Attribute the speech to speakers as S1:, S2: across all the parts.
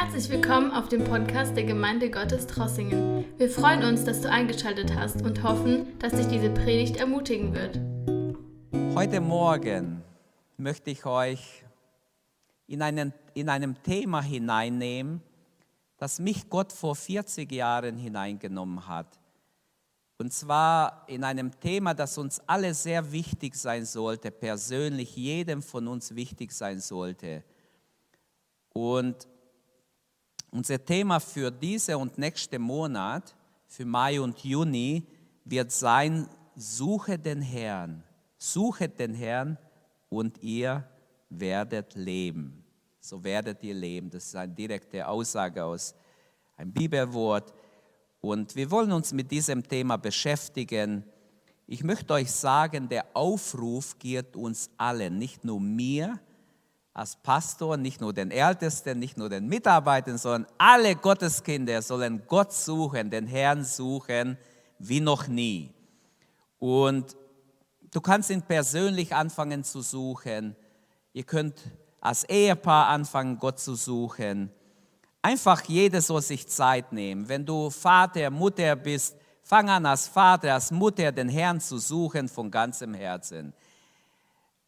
S1: Herzlich willkommen auf dem Podcast der Gemeinde Gottes Trossingen. Wir freuen uns, dass du eingeschaltet hast und hoffen, dass dich diese Predigt ermutigen wird.
S2: Heute Morgen möchte ich euch in, einen, in einem Thema hineinnehmen, das mich Gott vor 40 Jahren hineingenommen hat. Und zwar in einem Thema, das uns alle sehr wichtig sein sollte, persönlich jedem von uns wichtig sein sollte. Und unser Thema für diese und nächste Monat, für Mai und Juni, wird sein, suche den Herrn, suche den Herrn und ihr werdet leben. So werdet ihr leben. Das ist eine direkte Aussage aus einem Bibelwort. Und wir wollen uns mit diesem Thema beschäftigen. Ich möchte euch sagen, der Aufruf gilt uns allen, nicht nur mir, als Pastor nicht nur den Ältesten, nicht nur den Mitarbeitern, sondern alle Gotteskinder sollen Gott suchen, den Herrn suchen wie noch nie. Und du kannst ihn persönlich anfangen zu suchen. Ihr könnt als Ehepaar anfangen, Gott zu suchen. Einfach jeder soll sich Zeit nehmen. Wenn du Vater, Mutter bist, fang an als Vater, als Mutter den Herrn zu suchen von ganzem Herzen.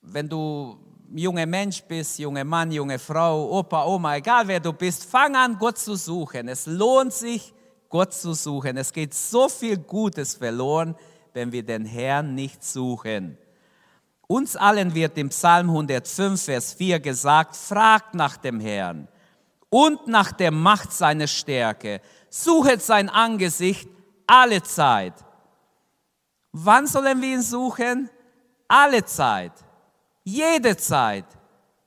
S2: Wenn du junger Mensch bist, junger Mann, junge Frau, Opa, Oma, egal wer du bist, fang an, Gott zu suchen. Es lohnt sich, Gott zu suchen. Es geht so viel Gutes verloren, wenn wir den Herrn nicht suchen. Uns allen wird im Psalm 105, Vers 4 gesagt, fragt nach dem Herrn und nach der Macht seiner Stärke. Suchet sein Angesicht alle Zeit. Wann sollen wir ihn suchen? Alle Zeit jede Zeit,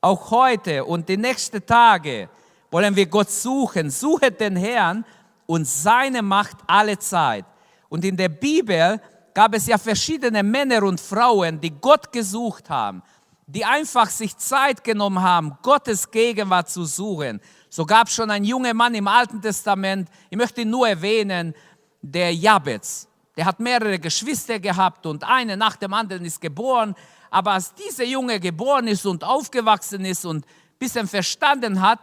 S2: auch heute und die nächsten Tage, wollen wir Gott suchen. Suche den Herrn und seine Macht alle Zeit. Und in der Bibel gab es ja verschiedene Männer und Frauen, die Gott gesucht haben, die einfach sich Zeit genommen haben, Gottes Gegenwart zu suchen. So gab es schon einen jungen Mann im Alten Testament, ich möchte ihn nur erwähnen, der Jabez. Der hat mehrere Geschwister gehabt und eine nach dem anderen ist geboren. Aber als dieser Junge geboren ist und aufgewachsen ist und ein bisschen verstanden hat,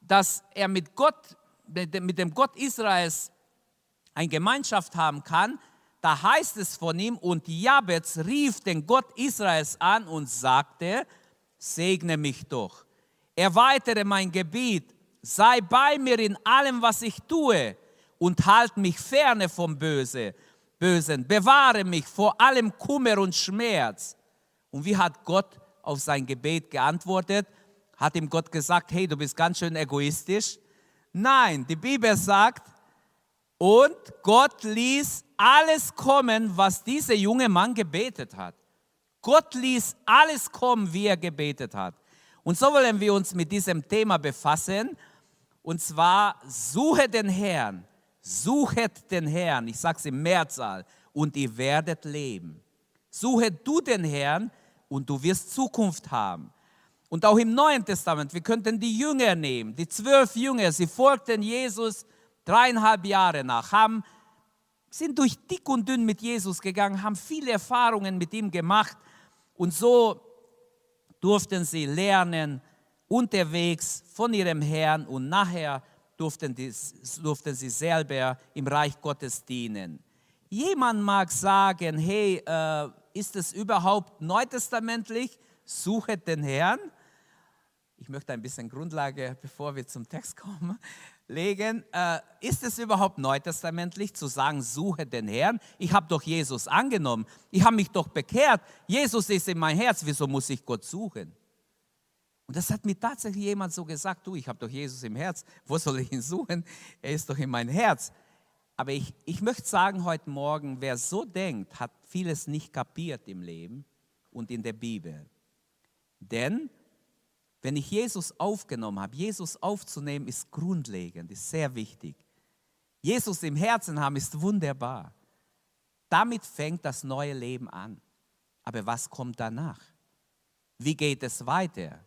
S2: dass er mit Gott, mit dem Gott Israels eine Gemeinschaft haben kann, da heißt es von ihm, und Jabez rief den Gott Israels an und sagte, segne mich doch, erweitere mein Gebiet, sei bei mir in allem, was ich tue und halt mich ferne vom Böse, Bösen, bewahre mich vor allem Kummer und Schmerz. Und wie hat Gott auf sein Gebet geantwortet? Hat ihm Gott gesagt, hey, du bist ganz schön egoistisch? Nein, die Bibel sagt, und Gott ließ alles kommen, was dieser junge Mann gebetet hat. Gott ließ alles kommen, wie er gebetet hat. Und so wollen wir uns mit diesem Thema befassen. Und zwar, suche den Herrn, suchet den Herrn, ich sage es im Mehrzahl, und ihr werdet leben. Suche du den Herrn und du wirst Zukunft haben. Und auch im Neuen Testament, wir könnten die Jünger nehmen, die zwölf Jünger, sie folgten Jesus dreieinhalb Jahre nach, haben, sind durch dick und dünn mit Jesus gegangen, haben viele Erfahrungen mit ihm gemacht und so durften sie lernen unterwegs von ihrem Herrn und nachher durften, die, durften sie selber im Reich Gottes dienen. Jemand mag sagen, hey, äh, ist es überhaupt neutestamentlich? Suche den Herrn. Ich möchte ein bisschen Grundlage, bevor wir zum Text kommen, legen. Äh, ist es überhaupt neutestamentlich zu sagen, suche den Herrn? Ich habe doch Jesus angenommen. Ich habe mich doch bekehrt. Jesus ist in mein Herz. Wieso muss ich Gott suchen? Und das hat mir tatsächlich jemand so gesagt, du, ich habe doch Jesus im Herz. Wo soll ich ihn suchen? Er ist doch in mein Herz. Aber ich, ich möchte sagen heute Morgen, wer so denkt, hat vieles nicht kapiert im Leben und in der Bibel. Denn wenn ich Jesus aufgenommen habe, Jesus aufzunehmen ist grundlegend, ist sehr wichtig. Jesus im Herzen haben ist wunderbar. Damit fängt das neue Leben an. Aber was kommt danach? Wie geht es weiter?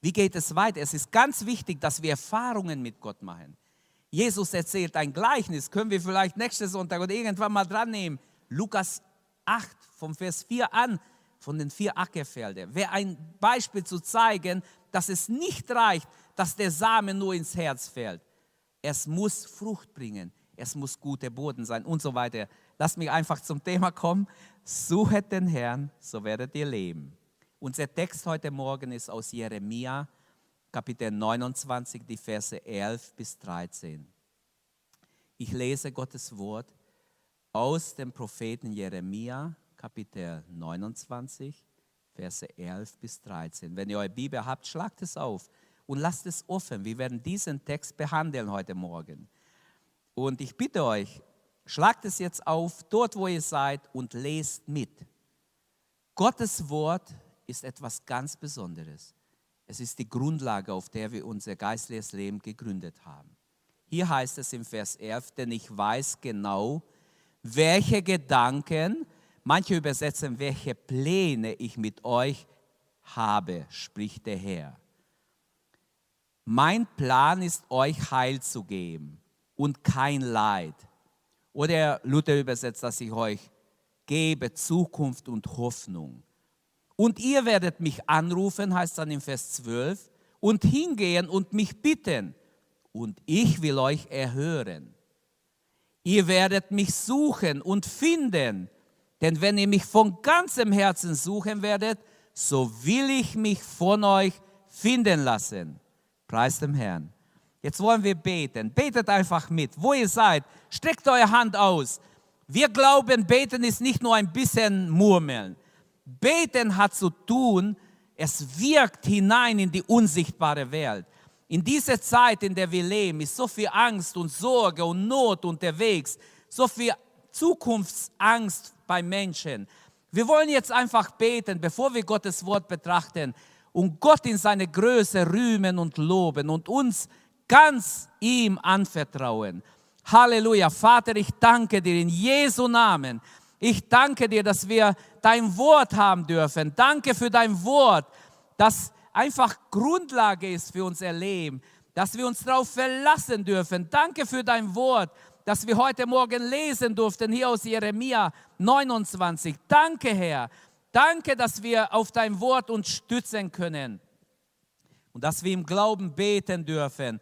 S2: Wie geht es weiter? Es ist ganz wichtig, dass wir Erfahrungen mit Gott machen. Jesus erzählt ein Gleichnis, können wir vielleicht nächsten Sonntag oder irgendwann mal dran nehmen. Lukas 8, vom Vers 4 an, von den vier Ackerfeldern. Wäre ein Beispiel zu zeigen, dass es nicht reicht, dass der Samen nur ins Herz fällt. Es muss Frucht bringen, es muss guter Boden sein und so weiter. Lass mich einfach zum Thema kommen. Suchet den Herrn, so werdet ihr leben. Unser Text heute Morgen ist aus Jeremia, Kapitel 29, die Verse 11 bis 13. Ich lese Gottes Wort aus dem Propheten Jeremia, Kapitel 29, Verse 11 bis 13. Wenn ihr eure Bibel habt, schlagt es auf und lasst es offen. Wir werden diesen Text behandeln heute Morgen. Und ich bitte euch, schlagt es jetzt auf, dort wo ihr seid und lest mit. Gottes Wort ist etwas ganz Besonderes. Es ist die Grundlage, auf der wir unser geistliches Leben gegründet haben. Hier heißt es im Vers 11, denn ich weiß genau, welche Gedanken, manche übersetzen, welche Pläne ich mit euch habe, spricht der Herr. Mein Plan ist, euch Heil zu geben und kein Leid. Oder Luther übersetzt, dass ich euch gebe Zukunft und Hoffnung. Und ihr werdet mich anrufen, heißt dann im Vers 12, und hingehen und mich bitten, und ich will euch erhören. Ihr werdet mich suchen und finden, denn wenn ihr mich von ganzem Herzen suchen werdet, so will ich mich von euch finden lassen. Preis dem Herrn. Jetzt wollen wir beten. Betet einfach mit. Wo ihr seid, streckt eure Hand aus. Wir glauben, beten ist nicht nur ein bisschen Murmeln. Beten hat zu tun, es wirkt hinein in die unsichtbare Welt. In dieser Zeit, in der wir leben, ist so viel Angst und Sorge und Not unterwegs, so viel Zukunftsangst bei Menschen. Wir wollen jetzt einfach beten, bevor wir Gottes Wort betrachten und Gott in seine Größe rühmen und loben und uns ganz ihm anvertrauen. Halleluja. Vater, ich danke dir in Jesu Namen. Ich danke dir, dass wir dein Wort haben dürfen. Danke für dein Wort, das einfach Grundlage ist für unser Leben, dass wir uns darauf verlassen dürfen. Danke für dein Wort, das wir heute Morgen lesen durften, hier aus Jeremia 29. Danke, Herr. Danke, dass wir auf dein Wort uns stützen können und dass wir im Glauben beten dürfen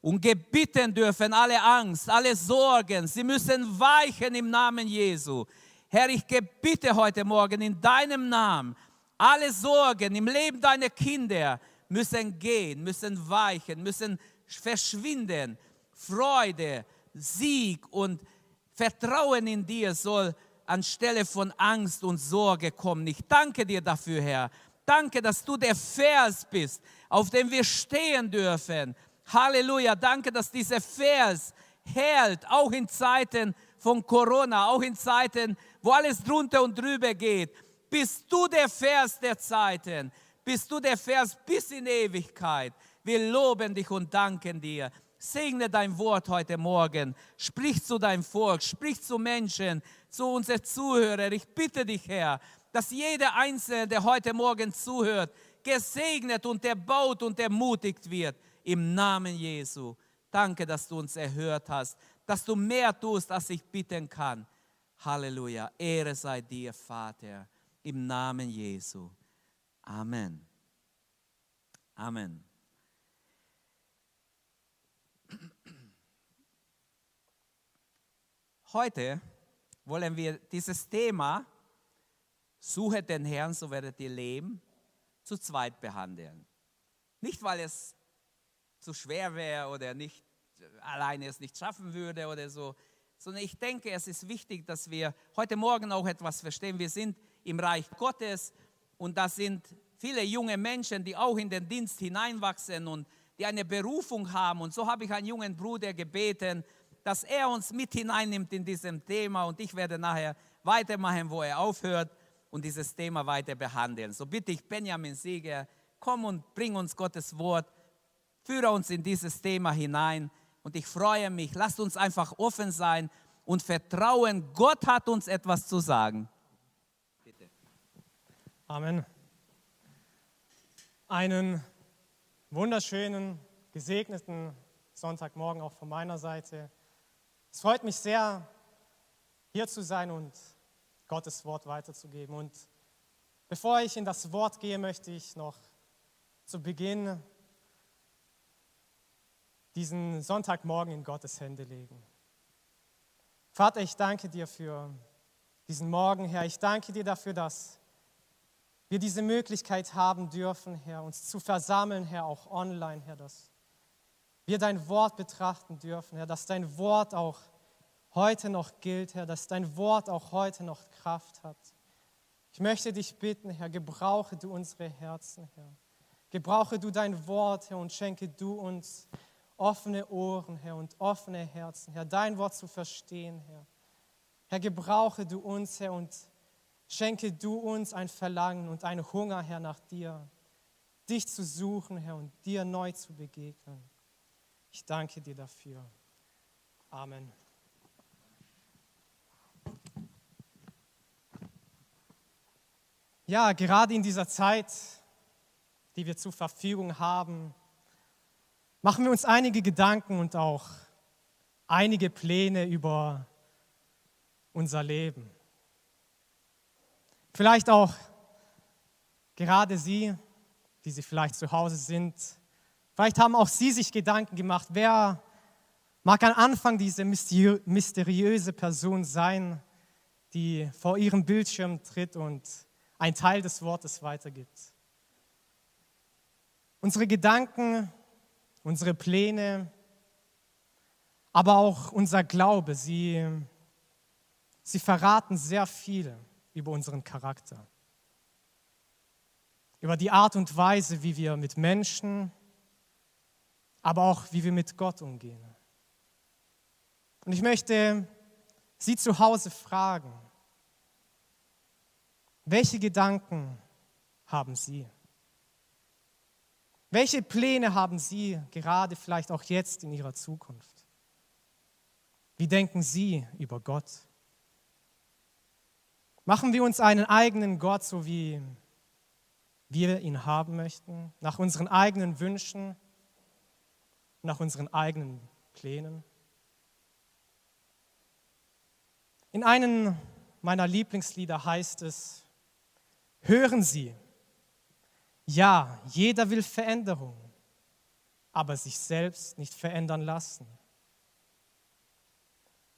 S2: und gebitten dürfen, alle Angst, alle Sorgen, sie müssen weichen im Namen Jesu. Herr, ich gebitte heute Morgen in deinem Namen, alle Sorgen im Leben deiner Kinder müssen gehen, müssen weichen, müssen verschwinden. Freude, Sieg und Vertrauen in dir soll anstelle von Angst und Sorge kommen. Ich danke dir dafür, Herr. Danke, dass du der Vers bist, auf dem wir stehen dürfen Halleluja, danke, dass dieser Vers hält, auch in Zeiten von Corona, auch in Zeiten, wo alles drunter und drüber geht. Bist du der Vers der Zeiten? Bist du der Vers bis in Ewigkeit? Wir loben dich und danken dir. Segne dein Wort heute Morgen. Sprich zu deinem Volk, sprich zu Menschen, zu unseren Zuhörern. Ich bitte dich, Herr, dass jeder Einzelne, der heute Morgen zuhört, gesegnet und erbaut und ermutigt wird im Namen Jesu. Danke, dass du uns erhört hast, dass du mehr tust, als ich bitten kann. Halleluja. Ehre sei dir, Vater, im Namen Jesu. Amen. Amen. Heute wollen wir dieses Thema, suche den Herrn, so werdet ihr leben, zu zweit behandeln. Nicht, weil es zu schwer wäre oder nicht alleine es nicht schaffen würde oder so, sondern ich denke, es ist wichtig, dass wir heute Morgen auch etwas verstehen. Wir sind im Reich Gottes und da sind viele junge Menschen, die auch in den Dienst hineinwachsen und die eine Berufung haben. Und so habe ich einen jungen Bruder gebeten, dass er uns mit hineinnimmt in diesem Thema und ich werde nachher weitermachen, wo er aufhört und dieses Thema weiter behandeln. So bitte ich Benjamin Sieger, komm und bring uns Gottes Wort Führe uns in dieses Thema hinein und ich freue mich. Lasst uns einfach offen sein und vertrauen, Gott hat uns etwas zu sagen.
S3: Bitte. Amen. Einen wunderschönen, gesegneten Sonntagmorgen auch von meiner Seite. Es freut mich sehr, hier zu sein und Gottes Wort weiterzugeben. Und bevor ich in das Wort gehe, möchte ich noch zu Beginn diesen Sonntagmorgen in Gottes Hände legen. Vater, ich danke dir für diesen Morgen, Herr. Ich danke dir dafür, dass wir diese Möglichkeit haben dürfen, Herr, uns zu versammeln, Herr, auch online, Herr, dass wir dein Wort betrachten dürfen, Herr, dass dein Wort auch heute noch gilt, Herr, dass dein Wort auch heute noch Kraft hat. Ich möchte dich bitten, Herr, gebrauche du unsere Herzen, Herr. Gebrauche du dein Wort, Herr, und schenke du uns offene Ohren, Herr, und offene Herzen, Herr, dein Wort zu verstehen, Herr. Herr, gebrauche du uns, Herr, und schenke du uns ein Verlangen und einen Hunger, Herr, nach dir, dich zu suchen, Herr, und dir neu zu begegnen. Ich danke dir dafür. Amen. Ja, gerade in dieser Zeit, die wir zur Verfügung haben, machen wir uns einige Gedanken und auch einige Pläne über unser Leben. Vielleicht auch gerade Sie, die Sie vielleicht zu Hause sind, vielleicht haben auch Sie sich Gedanken gemacht, wer mag am Anfang diese mysteriöse Person sein, die vor Ihrem Bildschirm tritt und ein Teil des Wortes weitergibt. Unsere Gedanken, unsere Pläne, aber auch unser Glaube, sie, sie verraten sehr viel über unseren Charakter, über die Art und Weise, wie wir mit Menschen, aber auch wie wir mit Gott umgehen. Und ich möchte Sie zu Hause fragen, welche Gedanken haben Sie? Welche Pläne haben Sie gerade vielleicht auch jetzt in Ihrer Zukunft? Wie denken Sie über Gott? Machen wir uns einen eigenen Gott, so wie wir ihn haben möchten, nach unseren eigenen Wünschen, nach unseren eigenen Plänen? In einem meiner Lieblingslieder heißt es, Hören Sie, ja, jeder will Veränderung, aber sich selbst nicht verändern lassen.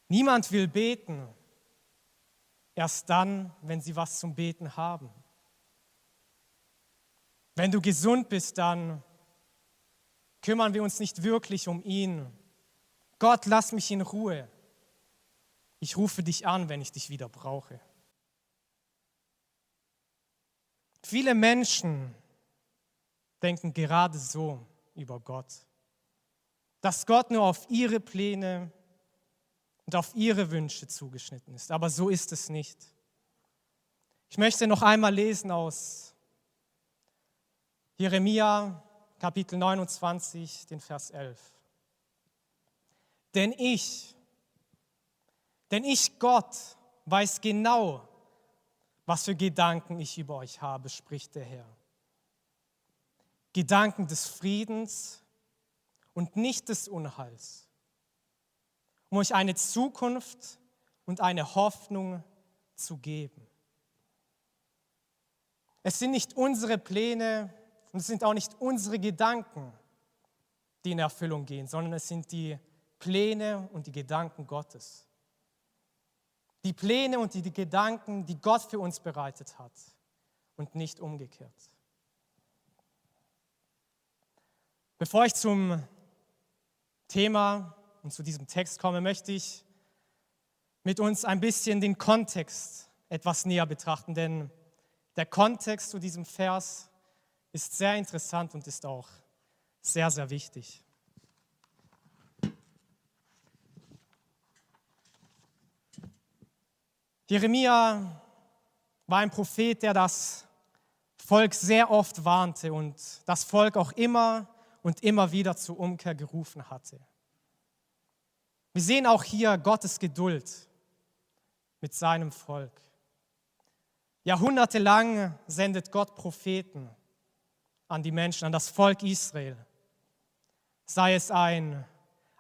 S3: Niemand will beten, erst dann, wenn sie was zum Beten haben. Wenn du gesund bist, dann kümmern wir uns nicht wirklich um ihn. Gott, lass mich in Ruhe. Ich rufe dich an, wenn ich dich wieder brauche. Viele Menschen denken gerade so über Gott, dass Gott nur auf ihre Pläne und auf ihre Wünsche zugeschnitten ist. Aber so ist es nicht. Ich möchte noch einmal lesen aus Jeremia Kapitel 29, den Vers 11. Denn ich, denn ich Gott weiß genau, was für Gedanken ich über euch habe, spricht der Herr. Gedanken des Friedens und nicht des Unheils, um euch eine Zukunft und eine Hoffnung zu geben. Es sind nicht unsere Pläne und es sind auch nicht unsere Gedanken, die in Erfüllung gehen, sondern es sind die Pläne und die Gedanken Gottes die Pläne und die, Gedanken, die Gott für uns bereitet hat und nicht umgekehrt. Bevor ich zum Thema und zu diesem Text komme, möchte ich mit uns ein bisschen den Kontext etwas näher betrachten, denn der Kontext zu diesem Vers ist sehr interessant und ist auch sehr, sehr wichtig. Jeremia war ein Prophet, der das Volk sehr oft warnte und das Volk auch immer und immer wieder zur Umkehr gerufen hatte. Wir sehen auch hier Gottes Geduld mit seinem Volk. Jahrhundertelang sendet Gott Propheten an die Menschen, an das Volk Israel. Sei es ein,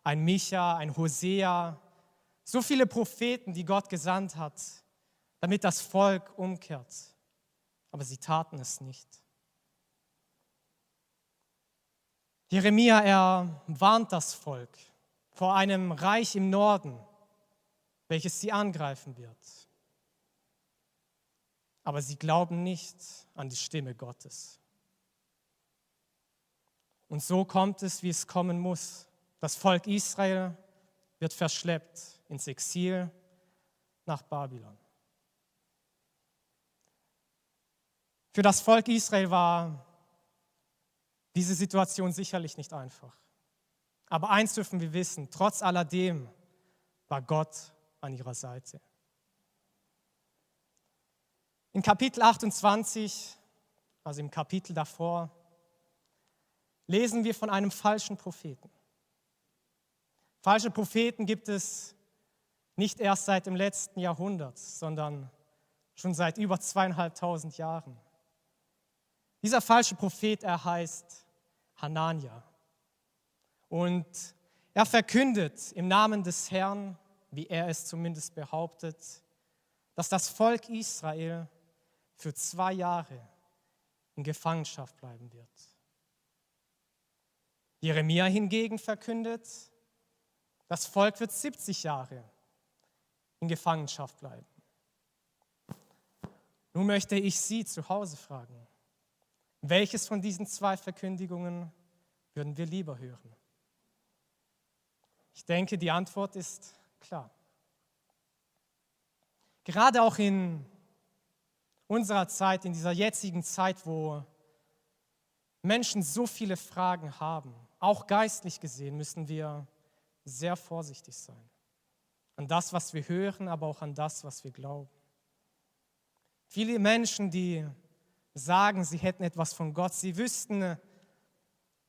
S3: ein Micha, ein Hosea, so viele Propheten, die Gott gesandt hat, damit das Volk umkehrt. Aber sie taten es nicht. Jeremia, er warnt das Volk vor einem Reich im Norden, welches sie angreifen wird. Aber sie glauben nicht an die Stimme Gottes. Und so kommt es, wie es kommen muss. Das Volk Israel wird verschleppt ins Exil nach Babylon. Für das Volk Israel war diese Situation sicherlich nicht einfach. Aber eins dürfen wir wissen, trotz alledem war Gott an ihrer Seite. In Kapitel 28, also im Kapitel davor, lesen wir von einem falschen Propheten. Falsche Propheten gibt es nicht erst seit dem letzten Jahrhundert, sondern schon seit über zweieinhalbtausend Jahren. Dieser falsche Prophet, er heißt Hanania. Und er verkündet im Namen des Herrn, wie er es zumindest behauptet, dass das Volk Israel für zwei Jahre in Gefangenschaft bleiben wird. Jeremia hingegen verkündet, das Volk wird 70 Jahre in Gefangenschaft bleiben. Nun möchte ich Sie zu Hause fragen, welches von diesen zwei Verkündigungen würden wir lieber hören? Ich denke, die Antwort ist klar. Gerade auch in unserer Zeit, in dieser jetzigen Zeit, wo Menschen so viele Fragen haben, auch geistlich gesehen, müssen wir sehr vorsichtig sein. An das, was wir hören, aber auch an das, was wir glauben. Viele Menschen, die sagen, sie hätten etwas von Gott, sie wüssten,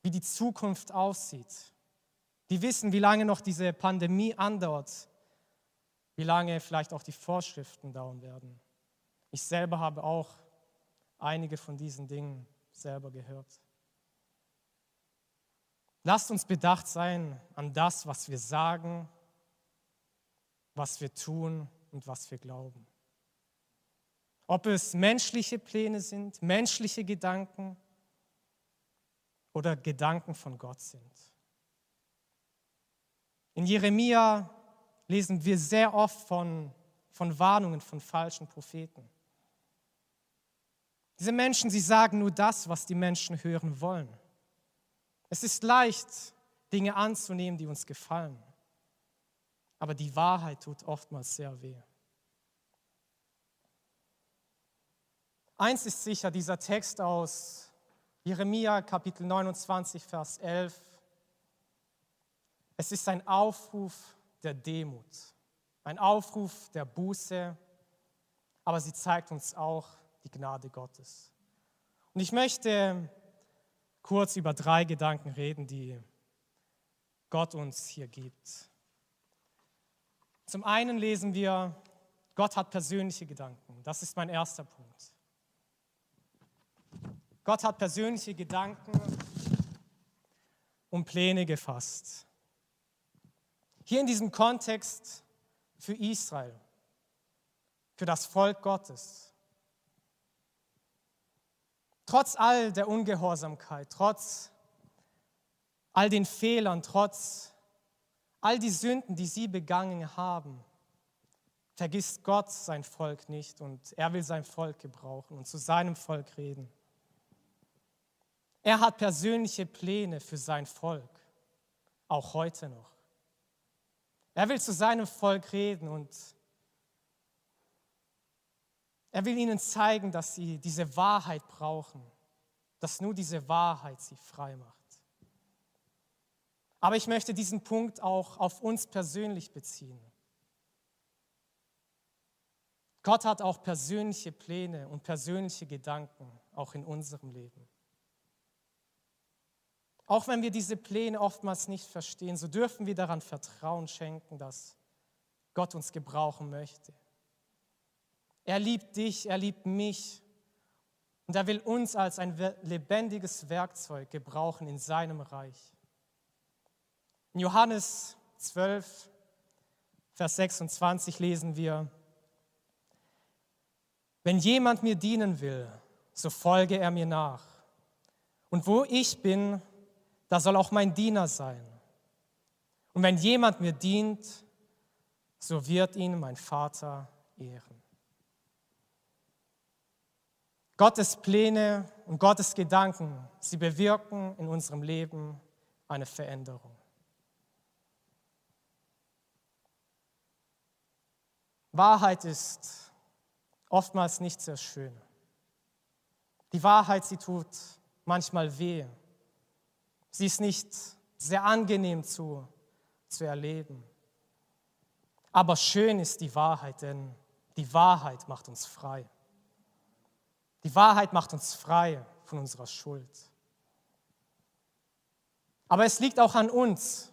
S3: wie die Zukunft aussieht. Die wissen, wie lange noch diese Pandemie andauert, wie lange vielleicht auch die Vorschriften dauern werden. Ich selber habe auch einige von diesen Dingen selber gehört. Lasst uns bedacht sein an das, was wir sagen, was wir tun und was wir glauben. Ob es menschliche Pläne sind, menschliche Gedanken oder Gedanken von Gott sind. In Jeremia lesen wir sehr oft von, von Warnungen von falschen Propheten. Diese Menschen, sie sagen nur das, was die Menschen hören wollen. Es ist leicht, Dinge anzunehmen, die uns gefallen. Aber die Wahrheit tut oftmals sehr weh. Eins ist sicher, dieser Text aus Jeremia Kapitel 29, Vers 11, es ist ein Aufruf der Demut, ein Aufruf der Buße, aber sie zeigt uns auch die Gnade Gottes. Und ich möchte kurz über drei Gedanken reden, die Gott uns hier gibt. Zum einen lesen wir, Gott hat persönliche Gedanken. Das ist mein erster Punkt. Gott hat persönliche Gedanken und Pläne gefasst. Hier in diesem Kontext für Israel, für das Volk Gottes. Trotz all der Ungehorsamkeit, trotz all den Fehlern, trotz all die Sünden, die sie begangen haben, vergisst Gott sein Volk nicht und er will sein Volk gebrauchen und zu seinem Volk reden. Er hat persönliche Pläne für sein Volk, auch heute noch. Er will zu seinem Volk reden und er will ihnen zeigen, dass sie diese Wahrheit brauchen, dass nur diese Wahrheit sie frei macht. Aber ich möchte diesen Punkt auch auf uns persönlich beziehen. Gott hat auch persönliche Pläne und persönliche Gedanken, auch in unserem Leben. Auch wenn wir diese Pläne oftmals nicht verstehen, so dürfen wir daran Vertrauen schenken, dass Gott uns gebrauchen möchte. Er liebt dich, er liebt mich. Und er will uns als ein lebendiges Werkzeug gebrauchen in seinem Reich. In Johannes 12, Vers 26 lesen wir, wenn jemand mir dienen will, so folge er mir nach. Und wo ich bin, da soll auch mein Diener sein. Und wenn jemand mir dient, so wird ihn mein Vater ehren. Gottes Pläne und Gottes Gedanken, sie bewirken in unserem Leben eine Veränderung. Wahrheit ist oftmals nicht sehr schön. Die Wahrheit, sie tut manchmal weh. Sie ist nicht sehr angenehm zu, zu erleben. Aber schön ist die Wahrheit, denn die Wahrheit macht uns frei. Die Wahrheit macht uns frei von unserer Schuld. Aber es liegt auch an uns,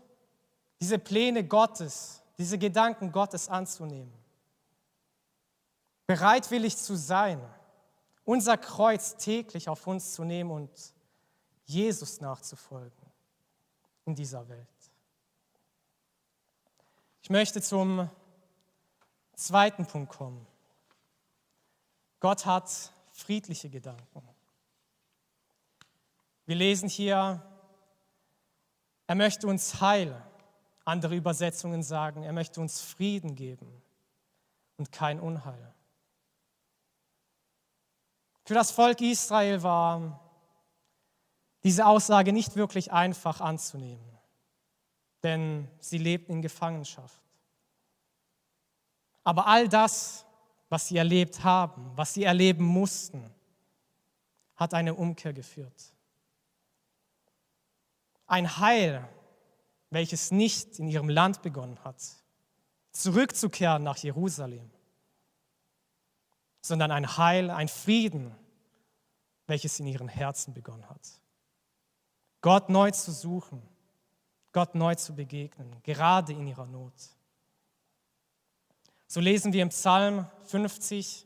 S3: diese Pläne Gottes, diese Gedanken Gottes anzunehmen. Bereitwillig zu sein, unser Kreuz täglich auf uns zu nehmen und Jesus nachzufolgen in dieser Welt. Ich möchte zum zweiten Punkt kommen. Gott hat friedliche Gedanken. Wir lesen hier, er möchte uns Heil, andere Übersetzungen sagen, er möchte uns Frieden geben und kein Unheil. Für das Volk Israel war diese Aussage nicht wirklich einfach anzunehmen, denn sie lebten in Gefangenschaft. Aber all das, was sie erlebt haben, was sie erleben mussten, hat eine Umkehr geführt. Ein Heil, welches nicht in ihrem Land begonnen hat, zurückzukehren nach Jerusalem, sondern ein Heil, ein Frieden, welches in ihren Herzen begonnen hat. Gott neu zu suchen, Gott neu zu begegnen, gerade in ihrer Not. So lesen wir im Psalm 50,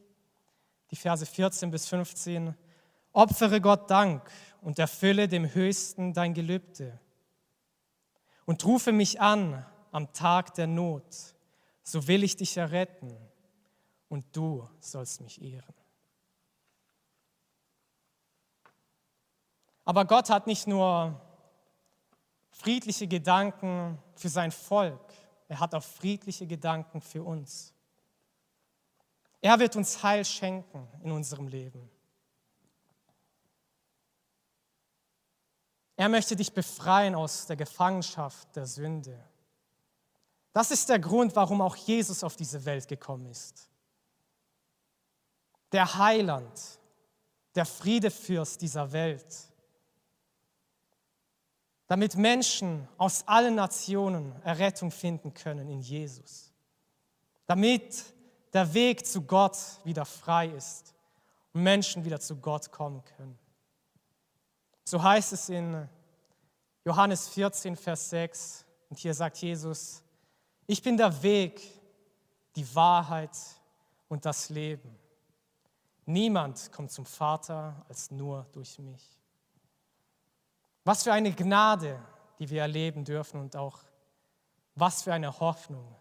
S3: die Verse 14 bis 15, Opfere Gott Dank und erfülle dem Höchsten dein Gelübde und rufe mich an am Tag der Not, so will ich dich erretten und du sollst mich ehren. Aber Gott hat nicht nur friedliche Gedanken für sein Volk, er hat auch friedliche Gedanken für uns. Er wird uns Heil schenken in unserem Leben. Er möchte dich befreien aus der Gefangenschaft der Sünde. Das ist der Grund, warum auch Jesus auf diese Welt gekommen ist der Heiland, der Friedefürst dieser Welt, damit Menschen aus allen Nationen Errettung finden können in Jesus, damit der Weg zu Gott wieder frei ist und Menschen wieder zu Gott kommen können. So heißt es in Johannes 14, Vers 6, und hier sagt Jesus, ich bin der Weg, die Wahrheit und das Leben. Niemand kommt zum Vater als nur durch mich. Was für eine Gnade, die wir erleben dürfen und auch was für eine Hoffnung,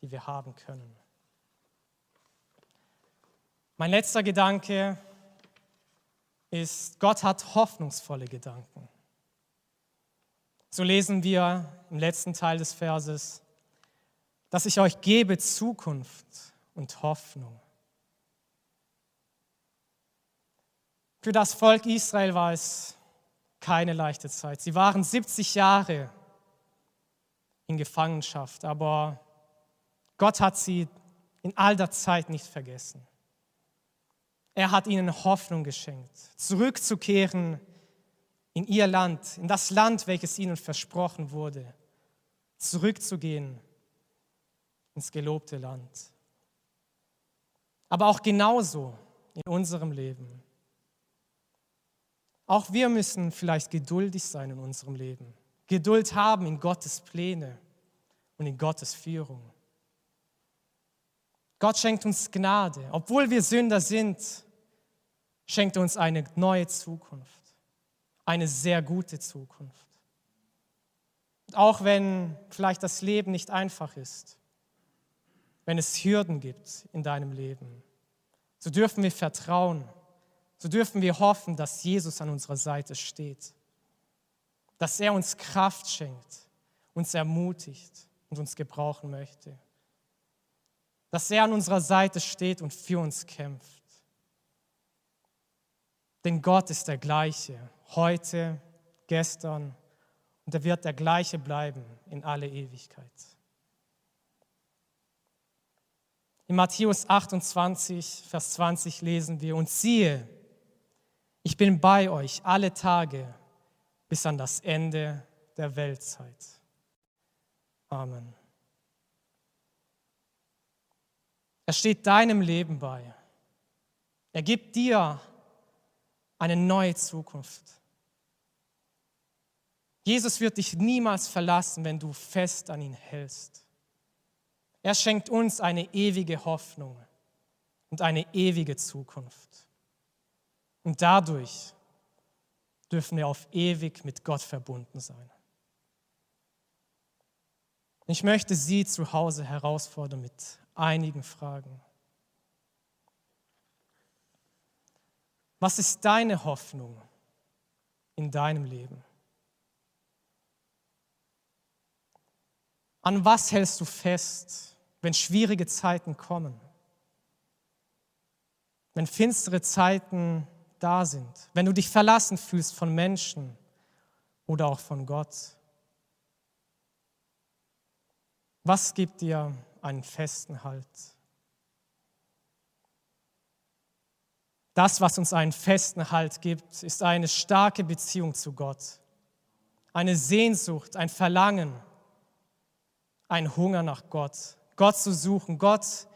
S3: die wir haben können. Mein letzter Gedanke ist, Gott hat hoffnungsvolle Gedanken. So lesen wir im letzten Teil des Verses, dass ich euch gebe Zukunft und Hoffnung. Für das Volk Israel war es keine leichte Zeit. Sie waren 70 Jahre in Gefangenschaft, aber Gott hat sie in all der Zeit nicht vergessen. Er hat ihnen Hoffnung geschenkt, zurückzukehren in ihr Land, in das Land, welches ihnen versprochen wurde, zurückzugehen ins gelobte Land. Aber auch genauso in unserem Leben. Auch wir müssen vielleicht geduldig sein in unserem Leben. Geduld haben in Gottes Pläne und in Gottes Führung. Gott schenkt uns Gnade. Obwohl wir Sünder sind, schenkt er uns eine neue Zukunft. Eine sehr gute Zukunft. Auch wenn vielleicht das Leben nicht einfach ist, wenn es Hürden gibt in deinem Leben, so dürfen wir vertrauen so dürfen wir hoffen, dass Jesus an unserer Seite steht. dass er uns Kraft schenkt, uns ermutigt und uns gebrauchen möchte. Dass er an unserer Seite steht und für uns kämpft. Denn Gott ist der gleiche, heute, gestern und er wird der gleiche bleiben in alle Ewigkeit. In Matthäus 28, Vers 20 lesen wir, und siehe, ich bin bei euch alle Tage bis an das Ende der Weltzeit. Amen. Er steht deinem Leben bei. Er gibt dir eine neue Zukunft. Jesus wird dich niemals verlassen, wenn du fest an ihn hältst. Er schenkt uns eine ewige Hoffnung und eine ewige Zukunft. Und dadurch dürfen wir auf ewig mit Gott verbunden sein. Ich möchte Sie zu Hause herausfordern mit einigen Fragen. Was ist deine Hoffnung in deinem Leben? An was hältst du fest, wenn schwierige Zeiten kommen? Wenn finstere Zeiten da sind? Wenn du dich verlassen fühlst von Menschen oder auch von Gott? Was gibt dir einen festen Halt? Das, was uns einen festen Halt gibt, ist eine starke Beziehung zu Gott, eine Sehnsucht, ein Verlangen, ein Hunger nach Gott, Gott zu suchen, Gott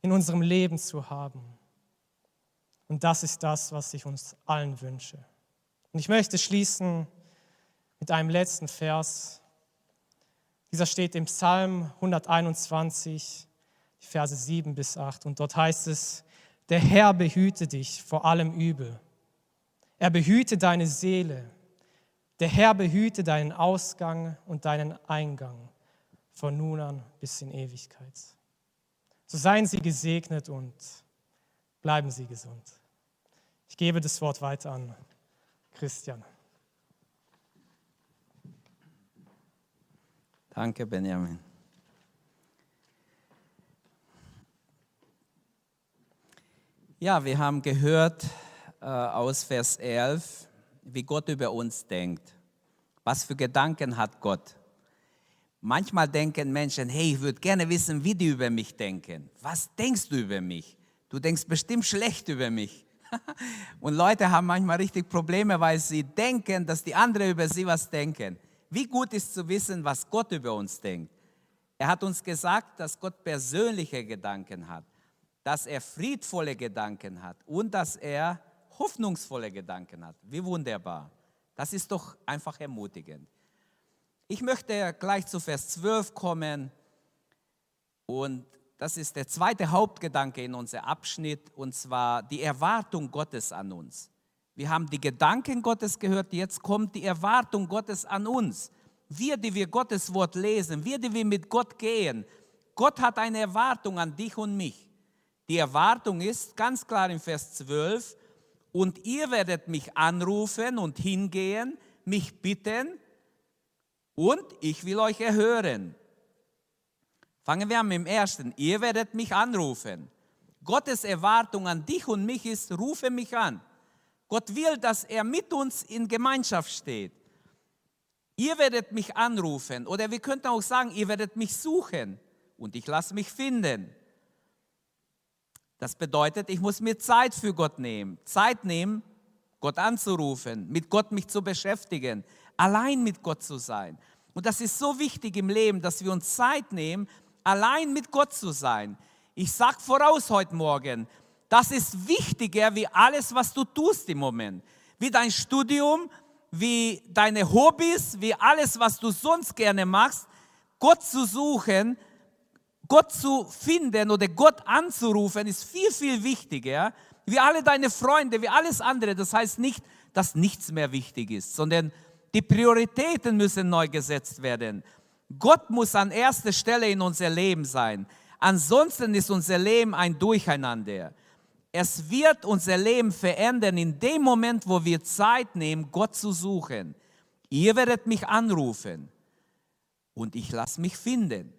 S3: in unserem Leben zu haben. Und das ist das, was ich uns allen wünsche. Und ich möchte schließen mit einem letzten Vers. Dieser steht im Psalm 121, die Verse 7 bis 8. Und dort heißt es, der Herr behüte dich vor allem Übel. Er behüte deine Seele. Der Herr behüte deinen Ausgang und deinen Eingang von nun an bis in Ewigkeit. So seien Sie gesegnet und bleiben Sie gesund. Ich gebe das Wort weiter an Christian.
S2: Danke, Benjamin. Ja, wir haben gehört äh, aus Vers 11, wie Gott über uns denkt. Was für Gedanken hat Gott? Manchmal denken Menschen, hey, ich würde gerne wissen, wie die über mich denken. Was denkst du über mich? Du denkst bestimmt schlecht über mich. Und Leute haben manchmal richtig Probleme, weil sie denken, dass die anderen über sie was denken. Wie gut ist zu wissen, was Gott über uns denkt. Er hat uns gesagt, dass Gott persönliche Gedanken hat dass er friedvolle Gedanken hat und dass er hoffnungsvolle Gedanken hat. Wie wunderbar. Das ist doch einfach ermutigend. Ich möchte gleich zu Vers 12 kommen und das ist der zweite Hauptgedanke in unserem Abschnitt und zwar die Erwartung Gottes an uns. Wir haben die Gedanken Gottes gehört, jetzt kommt die Erwartung Gottes an uns. Wir, die wir Gottes Wort lesen, wir, die wir mit Gott gehen, Gott hat eine Erwartung an dich und mich. Die Erwartung ist ganz klar im Vers 12, und ihr werdet mich anrufen und hingehen, mich bitten, und ich will euch erhören. Fangen wir an mit dem ersten. Ihr werdet mich anrufen. Gottes Erwartung an dich und mich ist, rufe mich an. Gott will, dass er mit uns in Gemeinschaft steht. Ihr werdet mich anrufen oder wir könnten auch sagen, ihr werdet mich suchen und ich lasse mich finden. Das bedeutet, ich muss mir Zeit für Gott nehmen. Zeit nehmen, Gott anzurufen, mit Gott mich zu beschäftigen, allein mit Gott zu sein. Und das ist so wichtig im Leben, dass wir uns Zeit nehmen, allein mit Gott zu sein. Ich sage voraus heute Morgen, das ist wichtiger wie alles, was du tust im Moment. Wie dein Studium, wie deine Hobbys, wie alles, was du sonst gerne machst. Gott zu suchen, Gott zu finden oder Gott anzurufen, ist viel, viel wichtiger wie alle deine Freunde, wie alles andere. Das heißt nicht, dass nichts mehr wichtig ist, sondern die Prioritäten müssen neu gesetzt werden. Gott muss an erster Stelle in unser Leben sein. Ansonsten ist unser Leben ein Durcheinander. Es wird unser Leben verändern in dem Moment, wo wir Zeit nehmen, Gott zu suchen, Ihr werdet mich anrufen und ich lasse mich finden.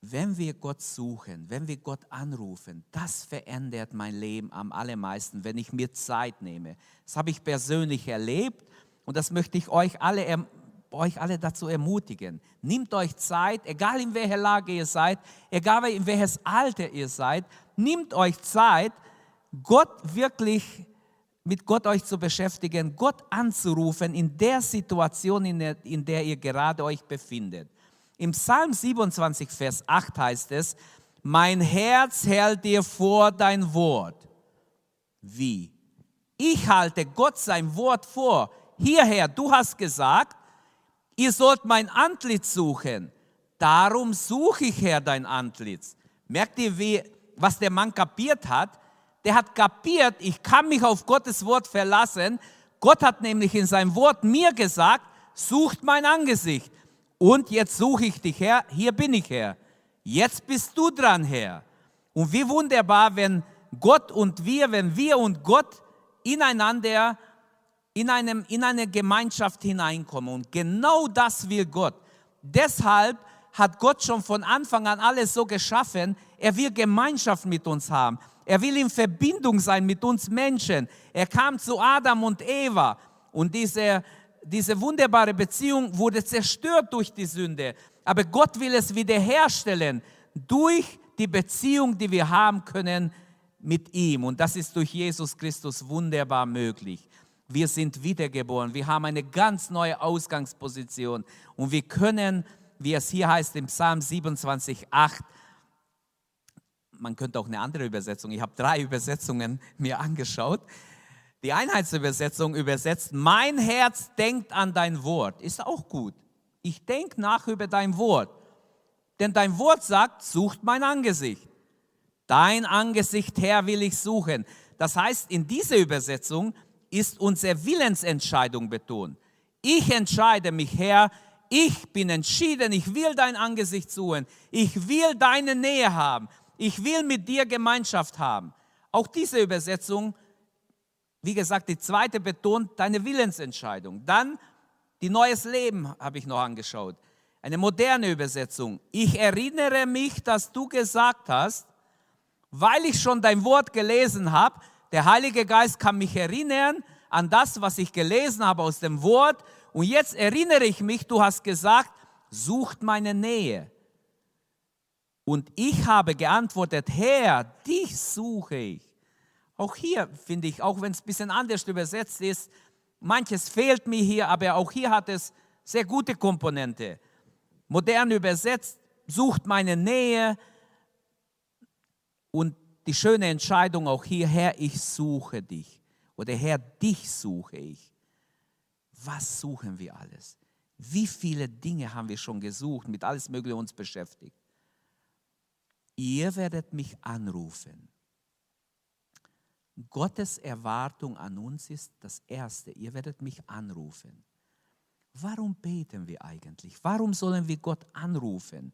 S2: Wenn wir Gott suchen, wenn wir Gott anrufen, das verändert mein Leben am allermeisten, wenn ich mir Zeit nehme. Das habe ich persönlich erlebt und das möchte ich euch alle, euch alle dazu ermutigen. Nehmt euch Zeit, egal in welcher Lage ihr seid, egal in welches Alter ihr seid, nehmt euch Zeit, Gott wirklich mit Gott euch zu beschäftigen, Gott anzurufen in der Situation, in der, in der ihr gerade euch befindet. Im Psalm 27, Vers 8 heißt es, mein Herz hält dir vor dein Wort. Wie? Ich halte Gott sein Wort vor. Hierher, du hast gesagt, ihr sollt mein Antlitz suchen. Darum suche ich, Herr, dein Antlitz. Merkt ihr, wie, was der Mann kapiert hat? Der hat kapiert, ich kann mich auf Gottes Wort verlassen. Gott hat nämlich in seinem Wort mir gesagt, sucht mein Angesicht. Und jetzt suche ich dich, Herr, hier bin ich, Herr. Jetzt bist du dran, Herr. Und wie wunderbar, wenn Gott und wir, wenn wir und Gott ineinander, in, einem, in eine Gemeinschaft hineinkommen. Und genau das will Gott. Deshalb hat Gott schon von Anfang an alles so geschaffen. Er will Gemeinschaft mit uns haben. Er will in Verbindung sein mit uns Menschen. Er kam zu Adam und Eva. Und diese diese wunderbare Beziehung wurde zerstört durch die Sünde. Aber Gott will es wiederherstellen durch die Beziehung, die wir haben können mit ihm. Und das ist durch Jesus Christus wunderbar möglich. Wir sind wiedergeboren. Wir haben eine ganz neue Ausgangsposition. Und wir können, wie es hier heißt im Psalm 27, 8, man könnte auch eine andere Übersetzung, ich habe drei Übersetzungen mir angeschaut. Die Einheitsübersetzung übersetzt, mein Herz denkt an dein Wort. Ist auch gut. Ich denke nach über dein Wort. Denn dein Wort sagt, sucht mein Angesicht. Dein Angesicht, Herr, will ich suchen. Das heißt, in dieser Übersetzung ist unsere Willensentscheidung betont. Ich entscheide mich, Herr, ich bin entschieden, ich will dein Angesicht suchen. Ich will deine Nähe haben. Ich will mit dir Gemeinschaft haben. Auch diese Übersetzung wie gesagt, die zweite betont deine Willensentscheidung. Dann die Neues Leben habe ich noch angeschaut. Eine moderne Übersetzung. Ich erinnere mich, dass du gesagt hast, weil ich schon dein Wort gelesen habe, der Heilige Geist kann mich erinnern an das, was ich gelesen habe aus dem Wort. Und jetzt erinnere ich mich, du hast gesagt, sucht meine Nähe. Und ich habe geantwortet, Herr, dich suche ich. Auch hier finde ich, auch wenn es ein bisschen anders übersetzt ist, manches fehlt mir hier, aber auch hier hat es sehr gute Komponente. Modern übersetzt, sucht meine Nähe und die schöne Entscheidung auch hier, Herr, ich suche dich oder Herr, dich suche ich. Was suchen wir alles? Wie viele Dinge haben wir schon gesucht, mit alles Mögliche uns beschäftigt? Ihr werdet mich anrufen Gottes Erwartung an uns ist das Erste, ihr werdet mich anrufen. Warum beten wir eigentlich? Warum sollen wir Gott anrufen?